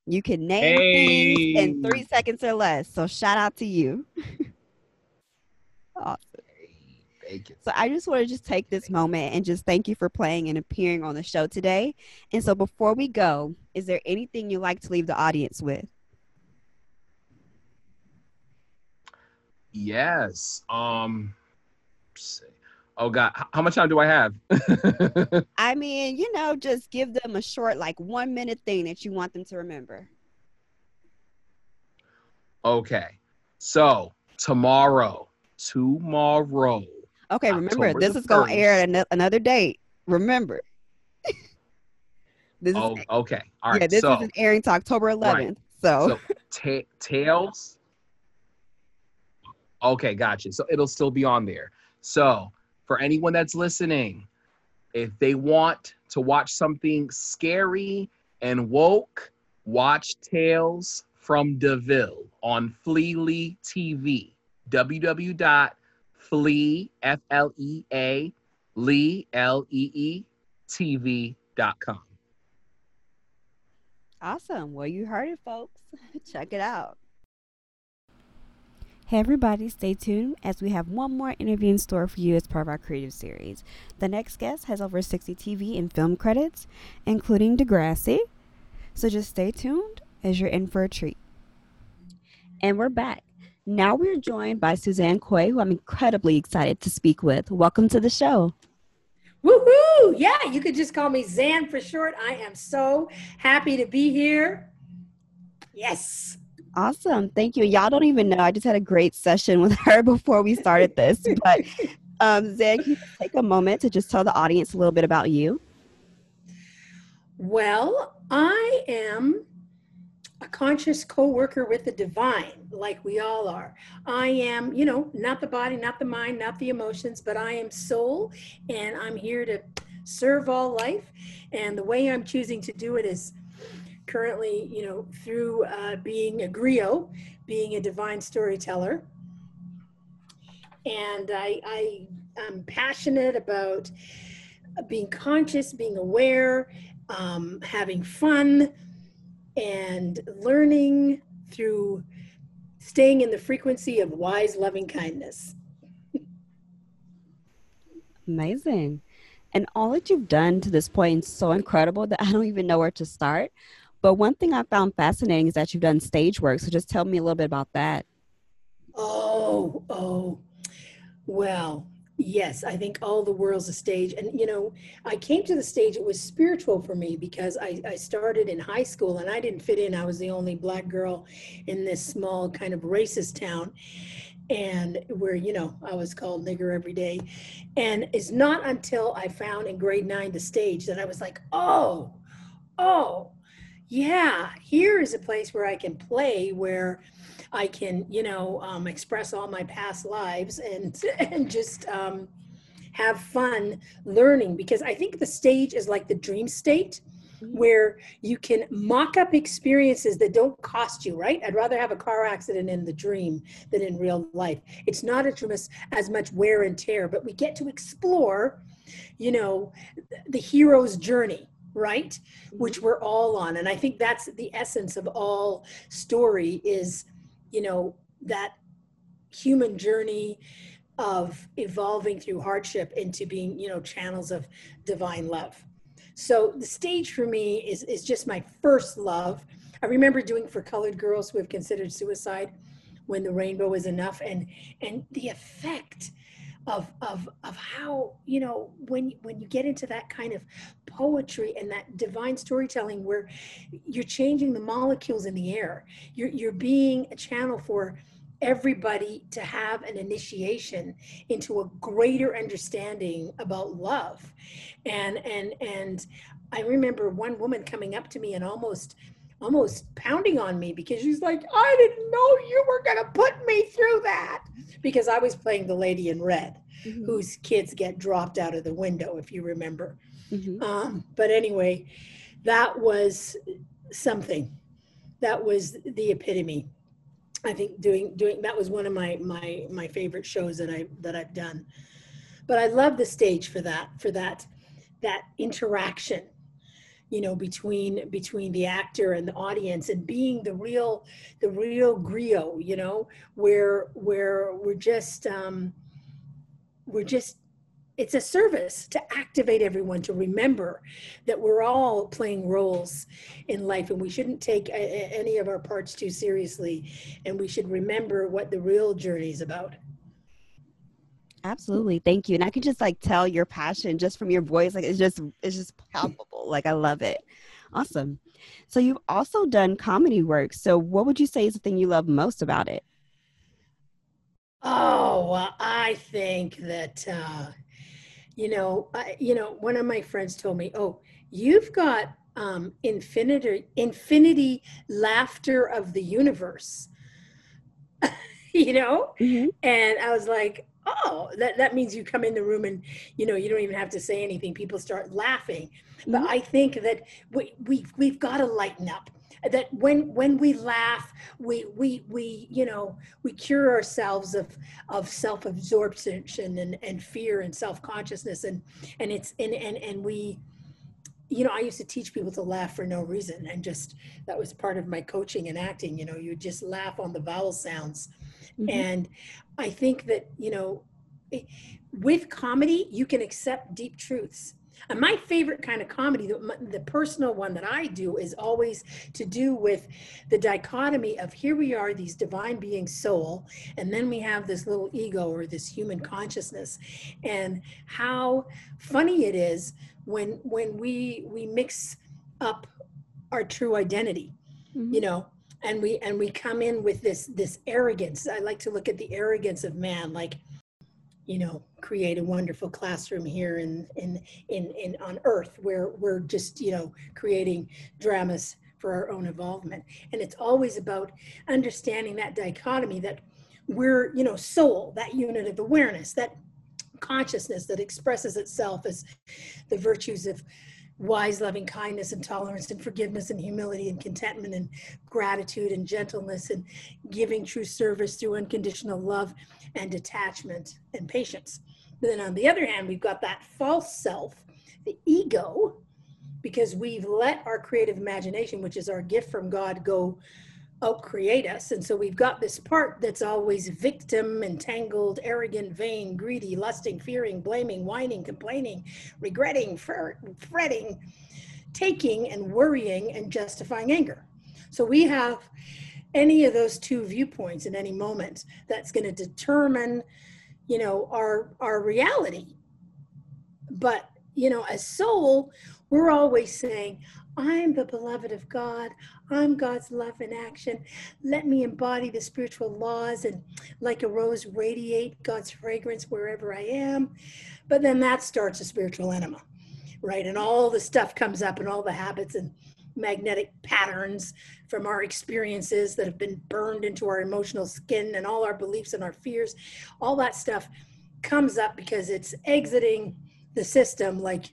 You can name things in three seconds or less. So shout out to you. (laughs) Awesome. You. So I just want to just take this moment and just thank you for playing and appearing on the show today. And so before we go, is there anything you'd like to leave the audience with? Yes. Um. Oh God, how much time do I have? (laughs) I mean, you know, just give them a short, like one minute thing that you want them to remember. okay. So tomorrow, tomorrow. Okay, remember, October this is going to air at another date. Remember. (laughs) this Oh, is, okay. All right. yeah, this so, is airing to October 11th. So, so ta- tails. Okay, gotcha. So it'll still be on there. So for anyone that's listening, if they want to watch something scary and woke, watch Tales from Da Ville on Flea Lee TV. www.flee f l e a lee l e e tv dot com. awesome. Well, you heard it, folks. (laughs) Check it out. Hey, everybody, stay tuned as we have one more interview in store for you as part of our creative series. The next guest has over 60 TV and film credits, including Degrassi. So just stay tuned as you're in for a treat. And we're back. Now we're joined by Suzanne Coy, who I'm incredibly excited to speak with. Welcome to the show. Woohoo! Yeah, you could just call me Zan for short. I am so happy to be here. Yes. Awesome. Thank you. Y'all don't even know. I just had a great session with (laughs) her before we started this. But um, Zan, can you take a moment to just tell the audience a little bit about you? Well, I am a conscious co-worker with the divine like we all are. I am you know not the body not the mind not the emotions but i am soul and i'm here to serve all life. And the way i'm choosing to do it is currently you know through uh, being a griot being a divine storyteller. And i i am passionate about being conscious being aware um, having fun and learning through staying in the frequency of wise loving kindness Amazing. And all that you've done to this point is so incredible that I don't even know where to start. But one thing I found fascinating is that you've done stage work. So just tell me a little bit about that. oh oh well yes i think all the world's a stage and you know i came to the stage it was spiritual for me because I, I started in high school and i didn't fit in i was the only black girl in this small kind of racist town and where you know i was called nigger every day and it's not until i found in grade nine the stage that i was like oh oh yeah here is a place where i can play where i can you know um, express all my past lives and (laughs) and just um, have fun learning because i think the stage is like the dream state where you can mock up experiences that don't cost you, right? I'd rather have a car accident in the dream than in real life. It's not as, as much wear and tear, but we get to explore, you know, the hero's journey, right? Which we're all on. And I think that's the essence of all story is, you know, that human journey of evolving through hardship into being, you know, channels of divine love. So the stage for me is is just my first love. I remember doing for colored girls who have considered suicide when the rainbow is enough and and the effect of of of how you know when when you get into that kind of poetry and that divine storytelling where you're changing the molecules in the air you're you're being a channel for everybody to have an initiation into a greater understanding about love. And and and i remember one woman coming up to me and almost almost pounding on me because she's like i didn't know you were going to put me through that. Because i was playing the lady in red Mhm. whose kids get dropped out of the window if you remember. Mhm. um, but anyway that was something. That was the epitome. I think doing doing that was one of my my my favorite shows that i that i've done. But i love the stage for that for that that interaction you know between between the actor and the audience and being the real the real griot you know where where we're just um we're just it's a service to activate everyone to remember that we're all playing roles in life and we shouldn't take a, a- any of our parts too seriously and we should remember what the real journey is about Absolutely. Thank you. And I can just like tell your passion just from your voice. Like it's just it's just palpable. Like I love it. Awesome. So you've also done comedy work. So what would you say is the thing you love most about it? Oh, well, I think that uh, you know, I, you know, one of my friends told me, "Oh, you've got um, infinity, infinity laughter of the universe." (laughs) you know, Mhm. and I was like, "Oh, that that means you come in the room and you know you don't even have to say anything; people start laughing." But Mhm. I think that we we we've got to lighten up. That when when we laugh, we we we you know we cure ourselves of of self-absorption and, and fear and self-consciousness and and it's and and, and we you know i used to teach people to laugh for no reason and just that was part of my coaching and acting you know you just laugh on the vowel sounds. Mhm. and i think that you know it- with comedy you can accept deep truths. And my favorite kind of comedy the, the personal one that i do is always to do with the dichotomy of here we are these divine beings soul and then we have this little ego or this human consciousness. And how funny it is when when we we mix up our true identity Mhm. you know and we and we come in with this this arrogance i like to look at the arrogance of man like you know create a wonderful classroom here in in in, in on earth where we're just you know creating dramas for our own involvement. And it's always about understanding that dichotomy that we're, you know, soul, that unit of awareness, that consciousness that expresses itself as the virtues of wise loving kindness and tolerance and forgiveness and humility and contentment and gratitude and gentleness and giving true service through unconditional love and detachment and patience. But then on the other hand, we've got that false self, the ego, because we've let our creative imagination, which is our gift from God, go out create us. And so we've got this part that's always victim, entangled, arrogant, vain, greedy, lusting, fearing, blaming, whining, complaining, regretting, fretting, taking, and worrying and justifying anger. So we have any of those two viewpoints in any moment that's going to determine, you know, our our reality. But you know, as soul, we're always saying, I'm the beloved of God. I'm God's love in action. Let me embody the spiritual laws and, like a rose, radiate God's fragrance wherever I am. But then that starts a spiritual enema, right? And all the stuff comes up and all the habits and magnetic patterns from our experiences that have been burned into our emotional skin and all our beliefs and our fears. All that stuff comes up because it's exiting the system like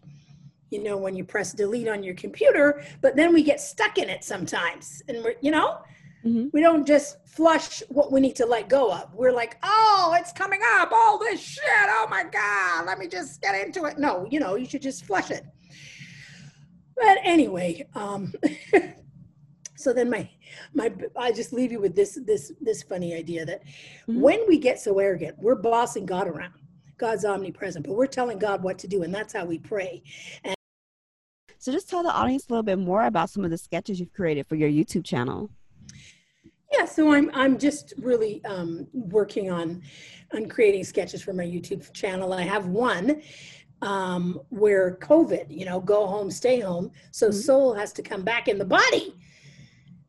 you know, when you press delete on your computer, but then we get stuck in it sometimes. And we're, you know, mm-hmm. we don't just flush what we need to let go of. We're like, oh, it's coming up, all this shit. Oh my God, let me just get into it. No, you know, you should just flush it. But anyway, um, (laughs) so then my my I just leave you with this this this funny idea that mm-hmm. when we get so arrogant, we're bossing God around. God's omnipresent, but we're telling God what to do, and that's how we pray. And so just tell the audience a little bit more about some of the sketches you've created for your YouTube channel. Yeah, so I'm I'm just really um, working on on creating sketches for my YouTube channel. I have one um, where COVID, you know, go home, stay home. So mm-hmm. soul has to come back in the body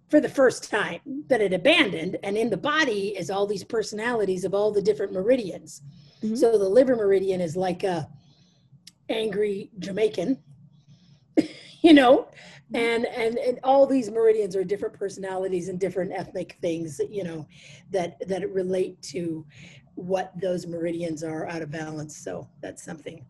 for the first time that it abandoned, and in the body is all these personalities of all the different meridians. Mm-hmm. So the liver meridian is like a angry Jamaican (laughs) you know? Mm-hmm. and, and and all these meridians are different personalities and different ethnic things you know that that relate to what those meridians are out of balance. So that's something.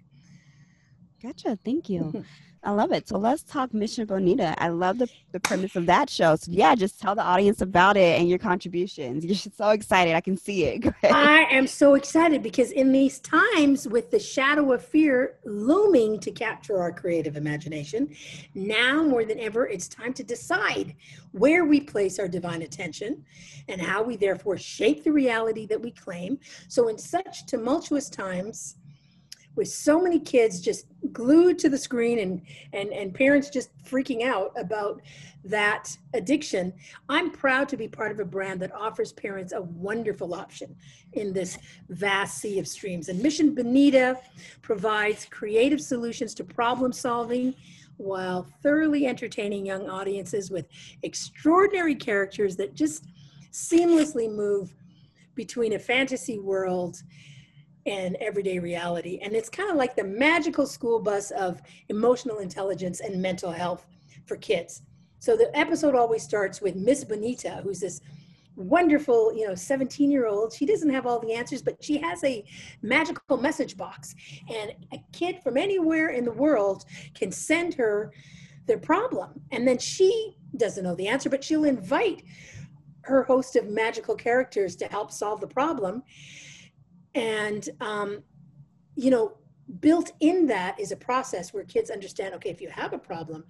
Gotcha. Thank you (laughs) I love it. So let's talk Mission Bonita. I love the, the premise of that show. So yeah, just tell the audience about it and your contributions. (laughs) You're so excited. I can see it. (laughs) I am so excited because in these times with the shadow of fear looming to capture our creative imagination, now more than ever, it's time to decide where we place our divine attention and how we therefore shape the reality that we claim. So in such tumultuous times, with so many kids just glued to the screen and and and parents just freaking out about that addiction i'm proud to be part of a brand that offers parents a wonderful option in this vast sea of streams. And mission bonita provides creative solutions to problem solving while thoroughly entertaining young audiences with extraordinary characters that just seamlessly move between a fantasy world and everyday reality. And it's kind of like the magical school bus of emotional intelligence and mental health for kids. So the episode always starts with Miss Bonita, who's this wonderful, you know, 17 year old. She doesn't have all the answers, but she has a magical message box. And a kid from anywhere in the world can send her their problem. And then she doesn't know the answer, but she'll invite her host of magical characters to help solve the problem and um, you know built in that is a process where kids understand okay if you have a problem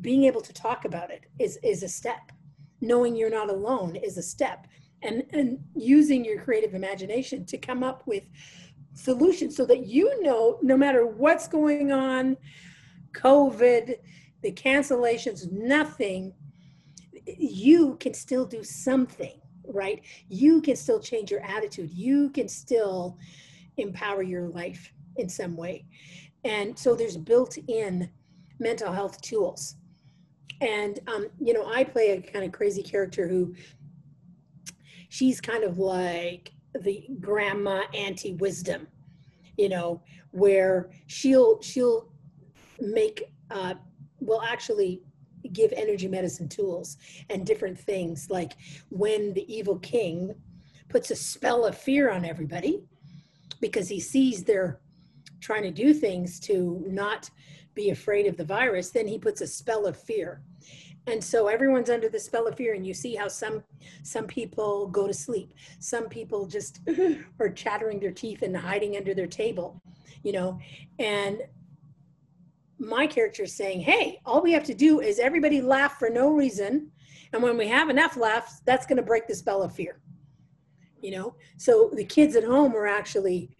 being able to talk about it is is a step. Knowing you're not alone is a step. And and using your creative imagination to come up with solutions so that you know no matter what's going on covid the cancellations nothing you can still do something right? You can still change your attitude. You can still empower your life in some way. And so there's built in mental health tools. And, um, you know, I play a kind of crazy character who she's kind of like the grandma anti wisdom, you know, where she'll, she'll make, uh, well, actually give energy medicine tools and different things like when the evil king puts a spell of fear on everybody because he sees they're trying to do things to not be afraid of the virus then he puts a spell of fear. And so everyone's under the spell of fear and you see how some some people go to sleep. Some people just (laughs) are chattering their teeth and hiding under their table you know and my character is saying hey all we have to do is everybody laugh for no reason and when we have enough laughs that's going to break the spell of fear you know so the kids at home are actually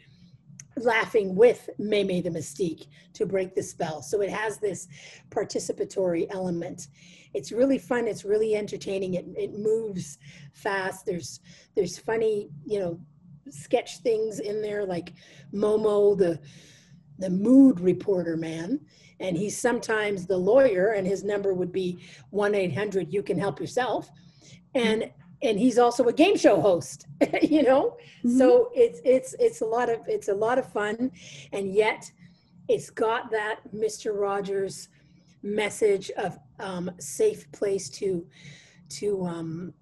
laughing with Maymay the Mystique to break the spell. So it has this participatory element. It's really fun. It's really entertaining. It, it moves fast. There's there's funny, you know, sketch things in there like Momo, the the mood reporter man. And he's sometimes the lawyer, and his number would be 1 800 You Can Help Yourself. And and he's also a game show host (laughs) you know mm-hmm. so it's it's it's a lot of it's a lot of fun and yet it's got that mr rogers message of um, safe place to to um,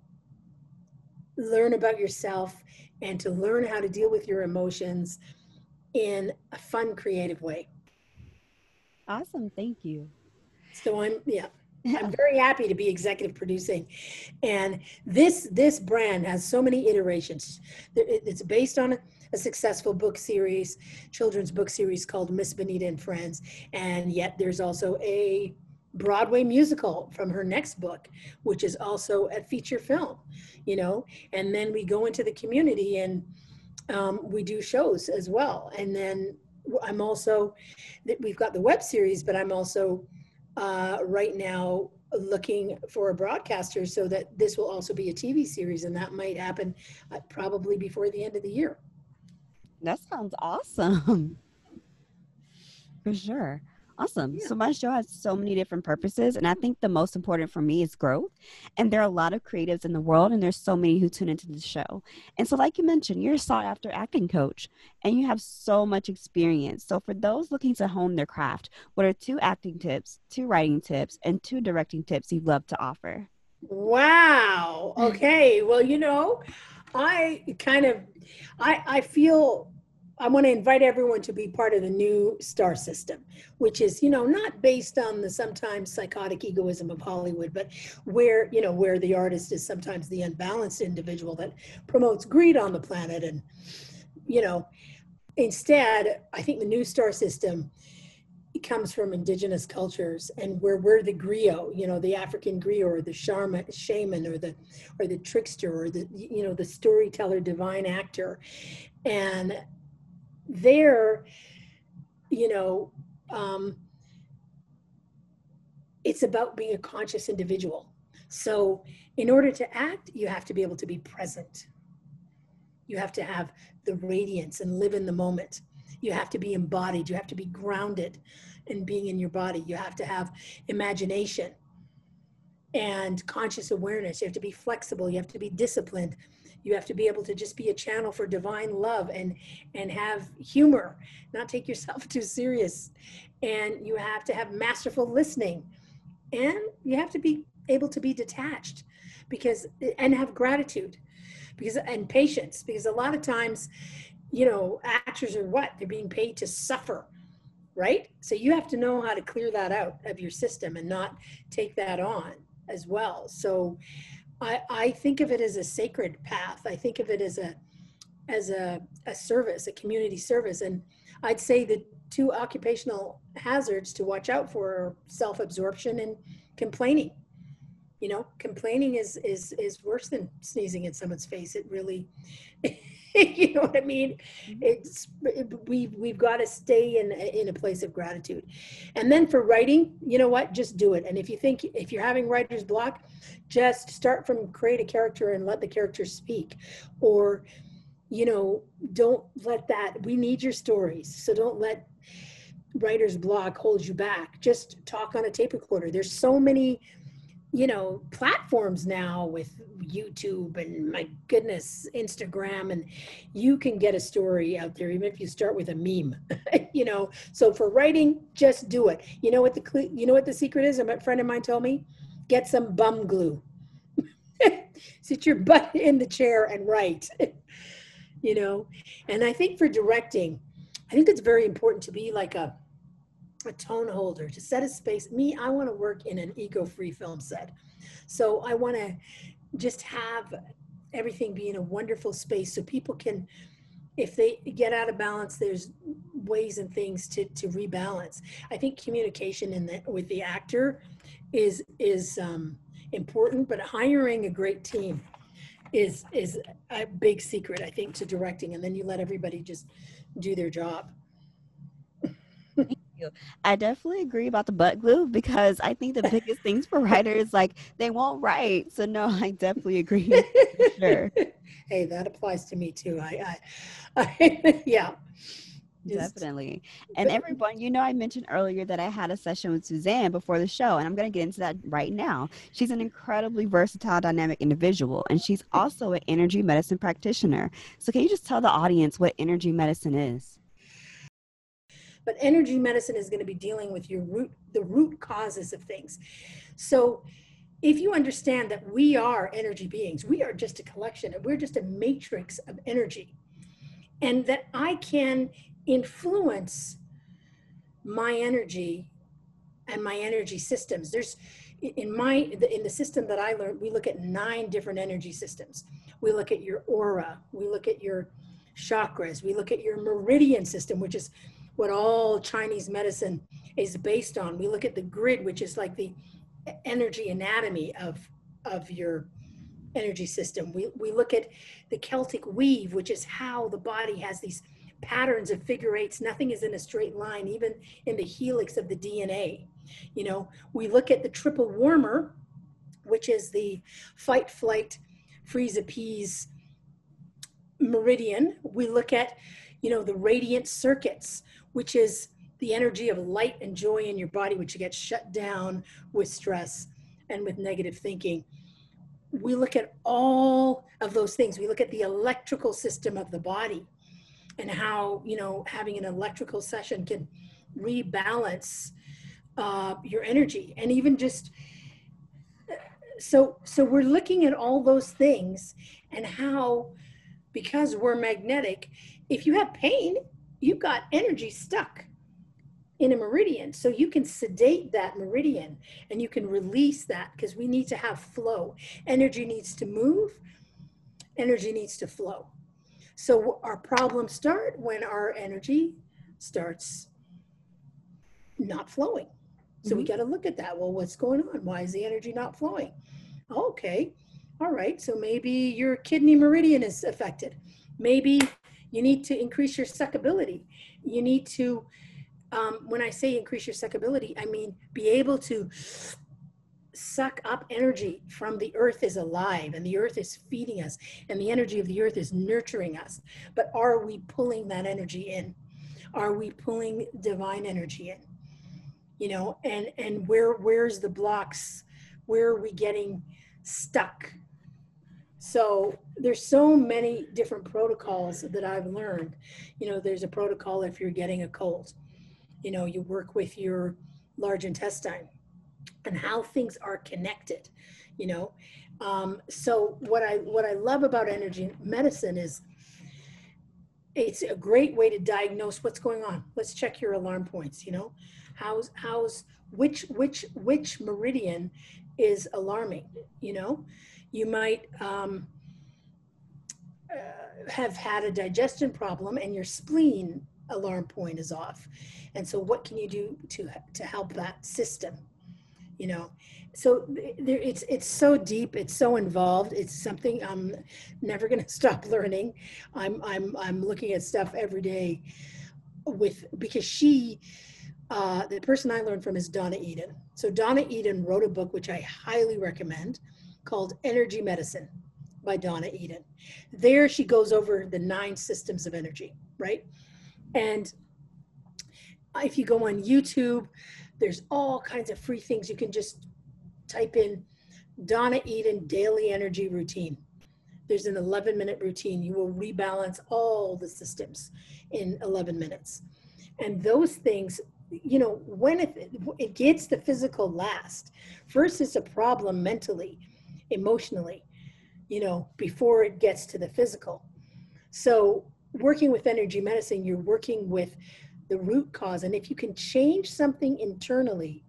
learn about yourself and to learn how to deal with your emotions in a fun creative way awesome thank you so i'm yeah I'm (laughs) very happy to be executive producing. And this this brand has so many iterations. It's based on a, successful book series, children's book series called Miss Bonita and Friends. And yet there's also a Broadway musical from her next book, which is also a feature film, you know. And then we go into the community and um, we do shows as well. And then I'm also, that we've got the web series, but I'm also uh, right now looking for a broadcaster so that this will also be a TV series, and that might happen uh, probably before the end of the year. That sounds awesome. (laughs) For sure. Awesome. Yeah. So my show has so many different purposes, and I think the most important for me is growth. And there are a lot of creatives in the world, and there's so many who tune into the show. And so, like you mentioned, you're a sought after acting coach, and you have so much experience. So for those looking to hone their craft, what are two acting tips, two writing tips, and two directing tips you'd love to offer? Wow. Okay. well, you know, I kind of, I I feel I want to invite everyone to be part of the new star system, which is, you know, not based on the sometimes psychotic egoism of Hollywood, but where, you know, where the artist is sometimes the unbalanced individual that promotes greed on the planet. And, you know, instead, I think the new star system comes from indigenous cultures and where we're the griot, you know, the African griot or the shaman, shaman or the or the trickster or the you know the storyteller, divine actor, and there, you know, um, it's about being a conscious individual. So, in order to act, you have to be able to be present. You have to have the radiance and live in the moment. You have to be embodied. You have to be grounded in being in your body. You have to have imagination and conscious awareness. You have to be flexible. You have to be disciplined you have to be able to just be a channel for divine love and and have humor not take yourself (laughs) too serious. And you have to have masterful listening. And you have to be able to be detached because and have gratitude because and patience because a lot of times you know actors are what? They're being paid to suffer right? So you have to know how to clear that out of your system and not take that on as well. So I, I think of it as a sacred path. I think of it as a as a, a service, a community service. And I'd say the two occupational hazards to watch out for are self-absorption and complaining. You know, complaining is is is worse than sneezing in someone's face. It really (laughs) (laughs) you know what I mean? Mm-hmm. It's it, we've we've got to stay in in a place of gratitude, and then for writing, you know what? Just do it. And if you think if you're having writer's block, just start from create a character and let the character speak, or you know, don't let that. We need your stories, so don't let writer's block hold you back. Just talk on a tape recorder. There's so many you know platforms now with youtube and my goodness instagram and you can get a story out there even if you start with a meme (laughs) you know? So for writing just do it. You know what the you know what the secret is? A friend of mine told me get some bum glue. (laughs) Sit your butt in the chair and write. (laughs) You know? And i think for directing i think it's very important to be like a a tone holder to set a space. Me i want to work in an eco-free film set. So i want to just have everything be in a wonderful space so people can if they get out of balance there's ways and things to to rebalance. I think communication in the with the actor is is um, important but hiring a great team is is a big secret i think to directing and then you let everybody just do their job I definitely agree about the butt glue because I think the biggest things for writers like they won't write. So no, I definitely agree. sure. (laughs) Hey, that applies to me too. I, I, I (laughs) yeah. Definitely. And everyone, you know, I mentioned earlier that I had a session with Suzanne before the show, and I'm going to get into that right now. She's an incredibly versatile, dynamic individual, and she's mm-hmm. also an energy medicine practitioner. So, can you just tell the audience what energy medicine is? But energy medicine is going to be dealing with your root the root causes of things. So if you understand that we are energy beings we are just a collection and we're just a matrix of energy and that i can influence my energy and my energy systems. There's in my in the system that i learned we look at nine different energy systems. We look at your aura we look at your chakras we look at your meridian system which is what all Chinese medicine is based on. We look at the grid, which is like the energy anatomy of, of your energy system. We, we look at the Celtic weave, which is how the body has these patterns of figure eights. Nothing is in a straight line, even in the helix of the DNA. You know, we look at the triple warmer, which is the fight, flight, freeze, appease meridian. We look at, you know, the radiant circuits, which is the energy of light and joy in your body, which gets shut down with stress and with negative thinking. We look at all of those things. We look at the electrical system of the body and how, you know, having an electrical session can rebalance uh, your energy and even just so so we're looking at all those things and how because we're magnetic if you have pain you've got energy stuck in a meridian. So you can sedate that meridian and you can release that because we need to have flow. Energy needs to move, energy needs to flow. So our problems start when our energy starts not flowing. So mm-hmm. we got to look at that. Well, what's going on? Why is the energy not flowing? Okay. All right. So maybe your kidney meridian is affected. Maybe you need to increase your suckability. You need to, um, when I say increase your suckability, I mean be able to suck up energy from the earth is alive and the earth is feeding us and the energy of the earth is nurturing us. But are we pulling that energy in? Are we pulling divine energy in? You know, and and where where's the blocks? Where are we getting stuck? So there's so many different protocols that I've learned. You know, there's a protocol if you're getting a cold. You know, you work with your large intestine and how things are connected. You know, um, so what I what I love about energy medicine is it's a great way to diagnose what's going on. Let's check your alarm points. You know, how's how's which which which meridian is alarming. You know you might um, uh, have had a digestion problem and your spleen alarm point is off. And so what can you do to, to help that system? You know, so there, it's it's so deep, it's so involved. It's something I'm never going (laughs) to stop learning. I'm I'm I'm looking at stuff every day with because she uh, the person I learned from is Donna Eden. So Donna Eden wrote a book which I highly recommend called Energy Medicine by Donna Eden. There she goes over the nine systems of energy, right? And if you go on YouTube, there's all kinds of free things you can just type in Donna Eden daily energy routine. There's an 11 minute routine. You will rebalance all the systems in 11 minutes. And those things, you know, when it, it gets the physical last, first it's a problem mentally, emotionally, you know, before it gets to the physical. So, working with energy medicine, you're working with the root cause. And if you can change something internally,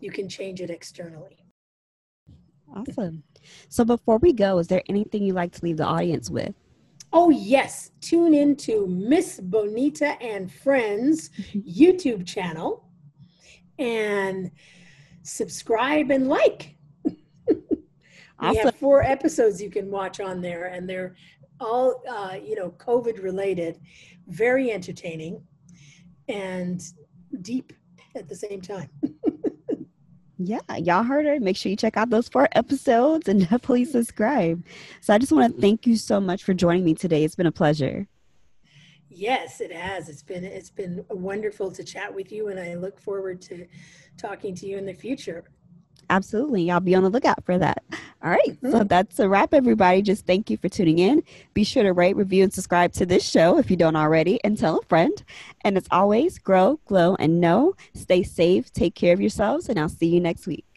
you can change it externally. Awesome. So before we go, is there anything you'd like to leave the audience with? Oh, yes. Tune in to Miss Bonita and Friends (laughs) YouTube channel and subscribe and like. We have four episodes you can watch on there, and they're all, uh, you know, COVID related, very entertaining, and deep at the same time. (laughs) Yeah, y'all heard her. Make sure you check out those four episodes and (laughs) definitely subscribe. So I just want to thank you so much for joining me today. It's been a pleasure. Yes, it has. It's been it's been wonderful to chat with you and I look forward to talking to you in the future. Absolutely. I'll be on the lookout for that. All right. Mm-hmm. So that's a wrap, everybody. Just thank you for tuning in. Be sure to rate, review, and subscribe to this show if you don't already, and tell a friend. And as always, grow, glow, and know. Stay safe, take care of yourselves, and I'll see you next week.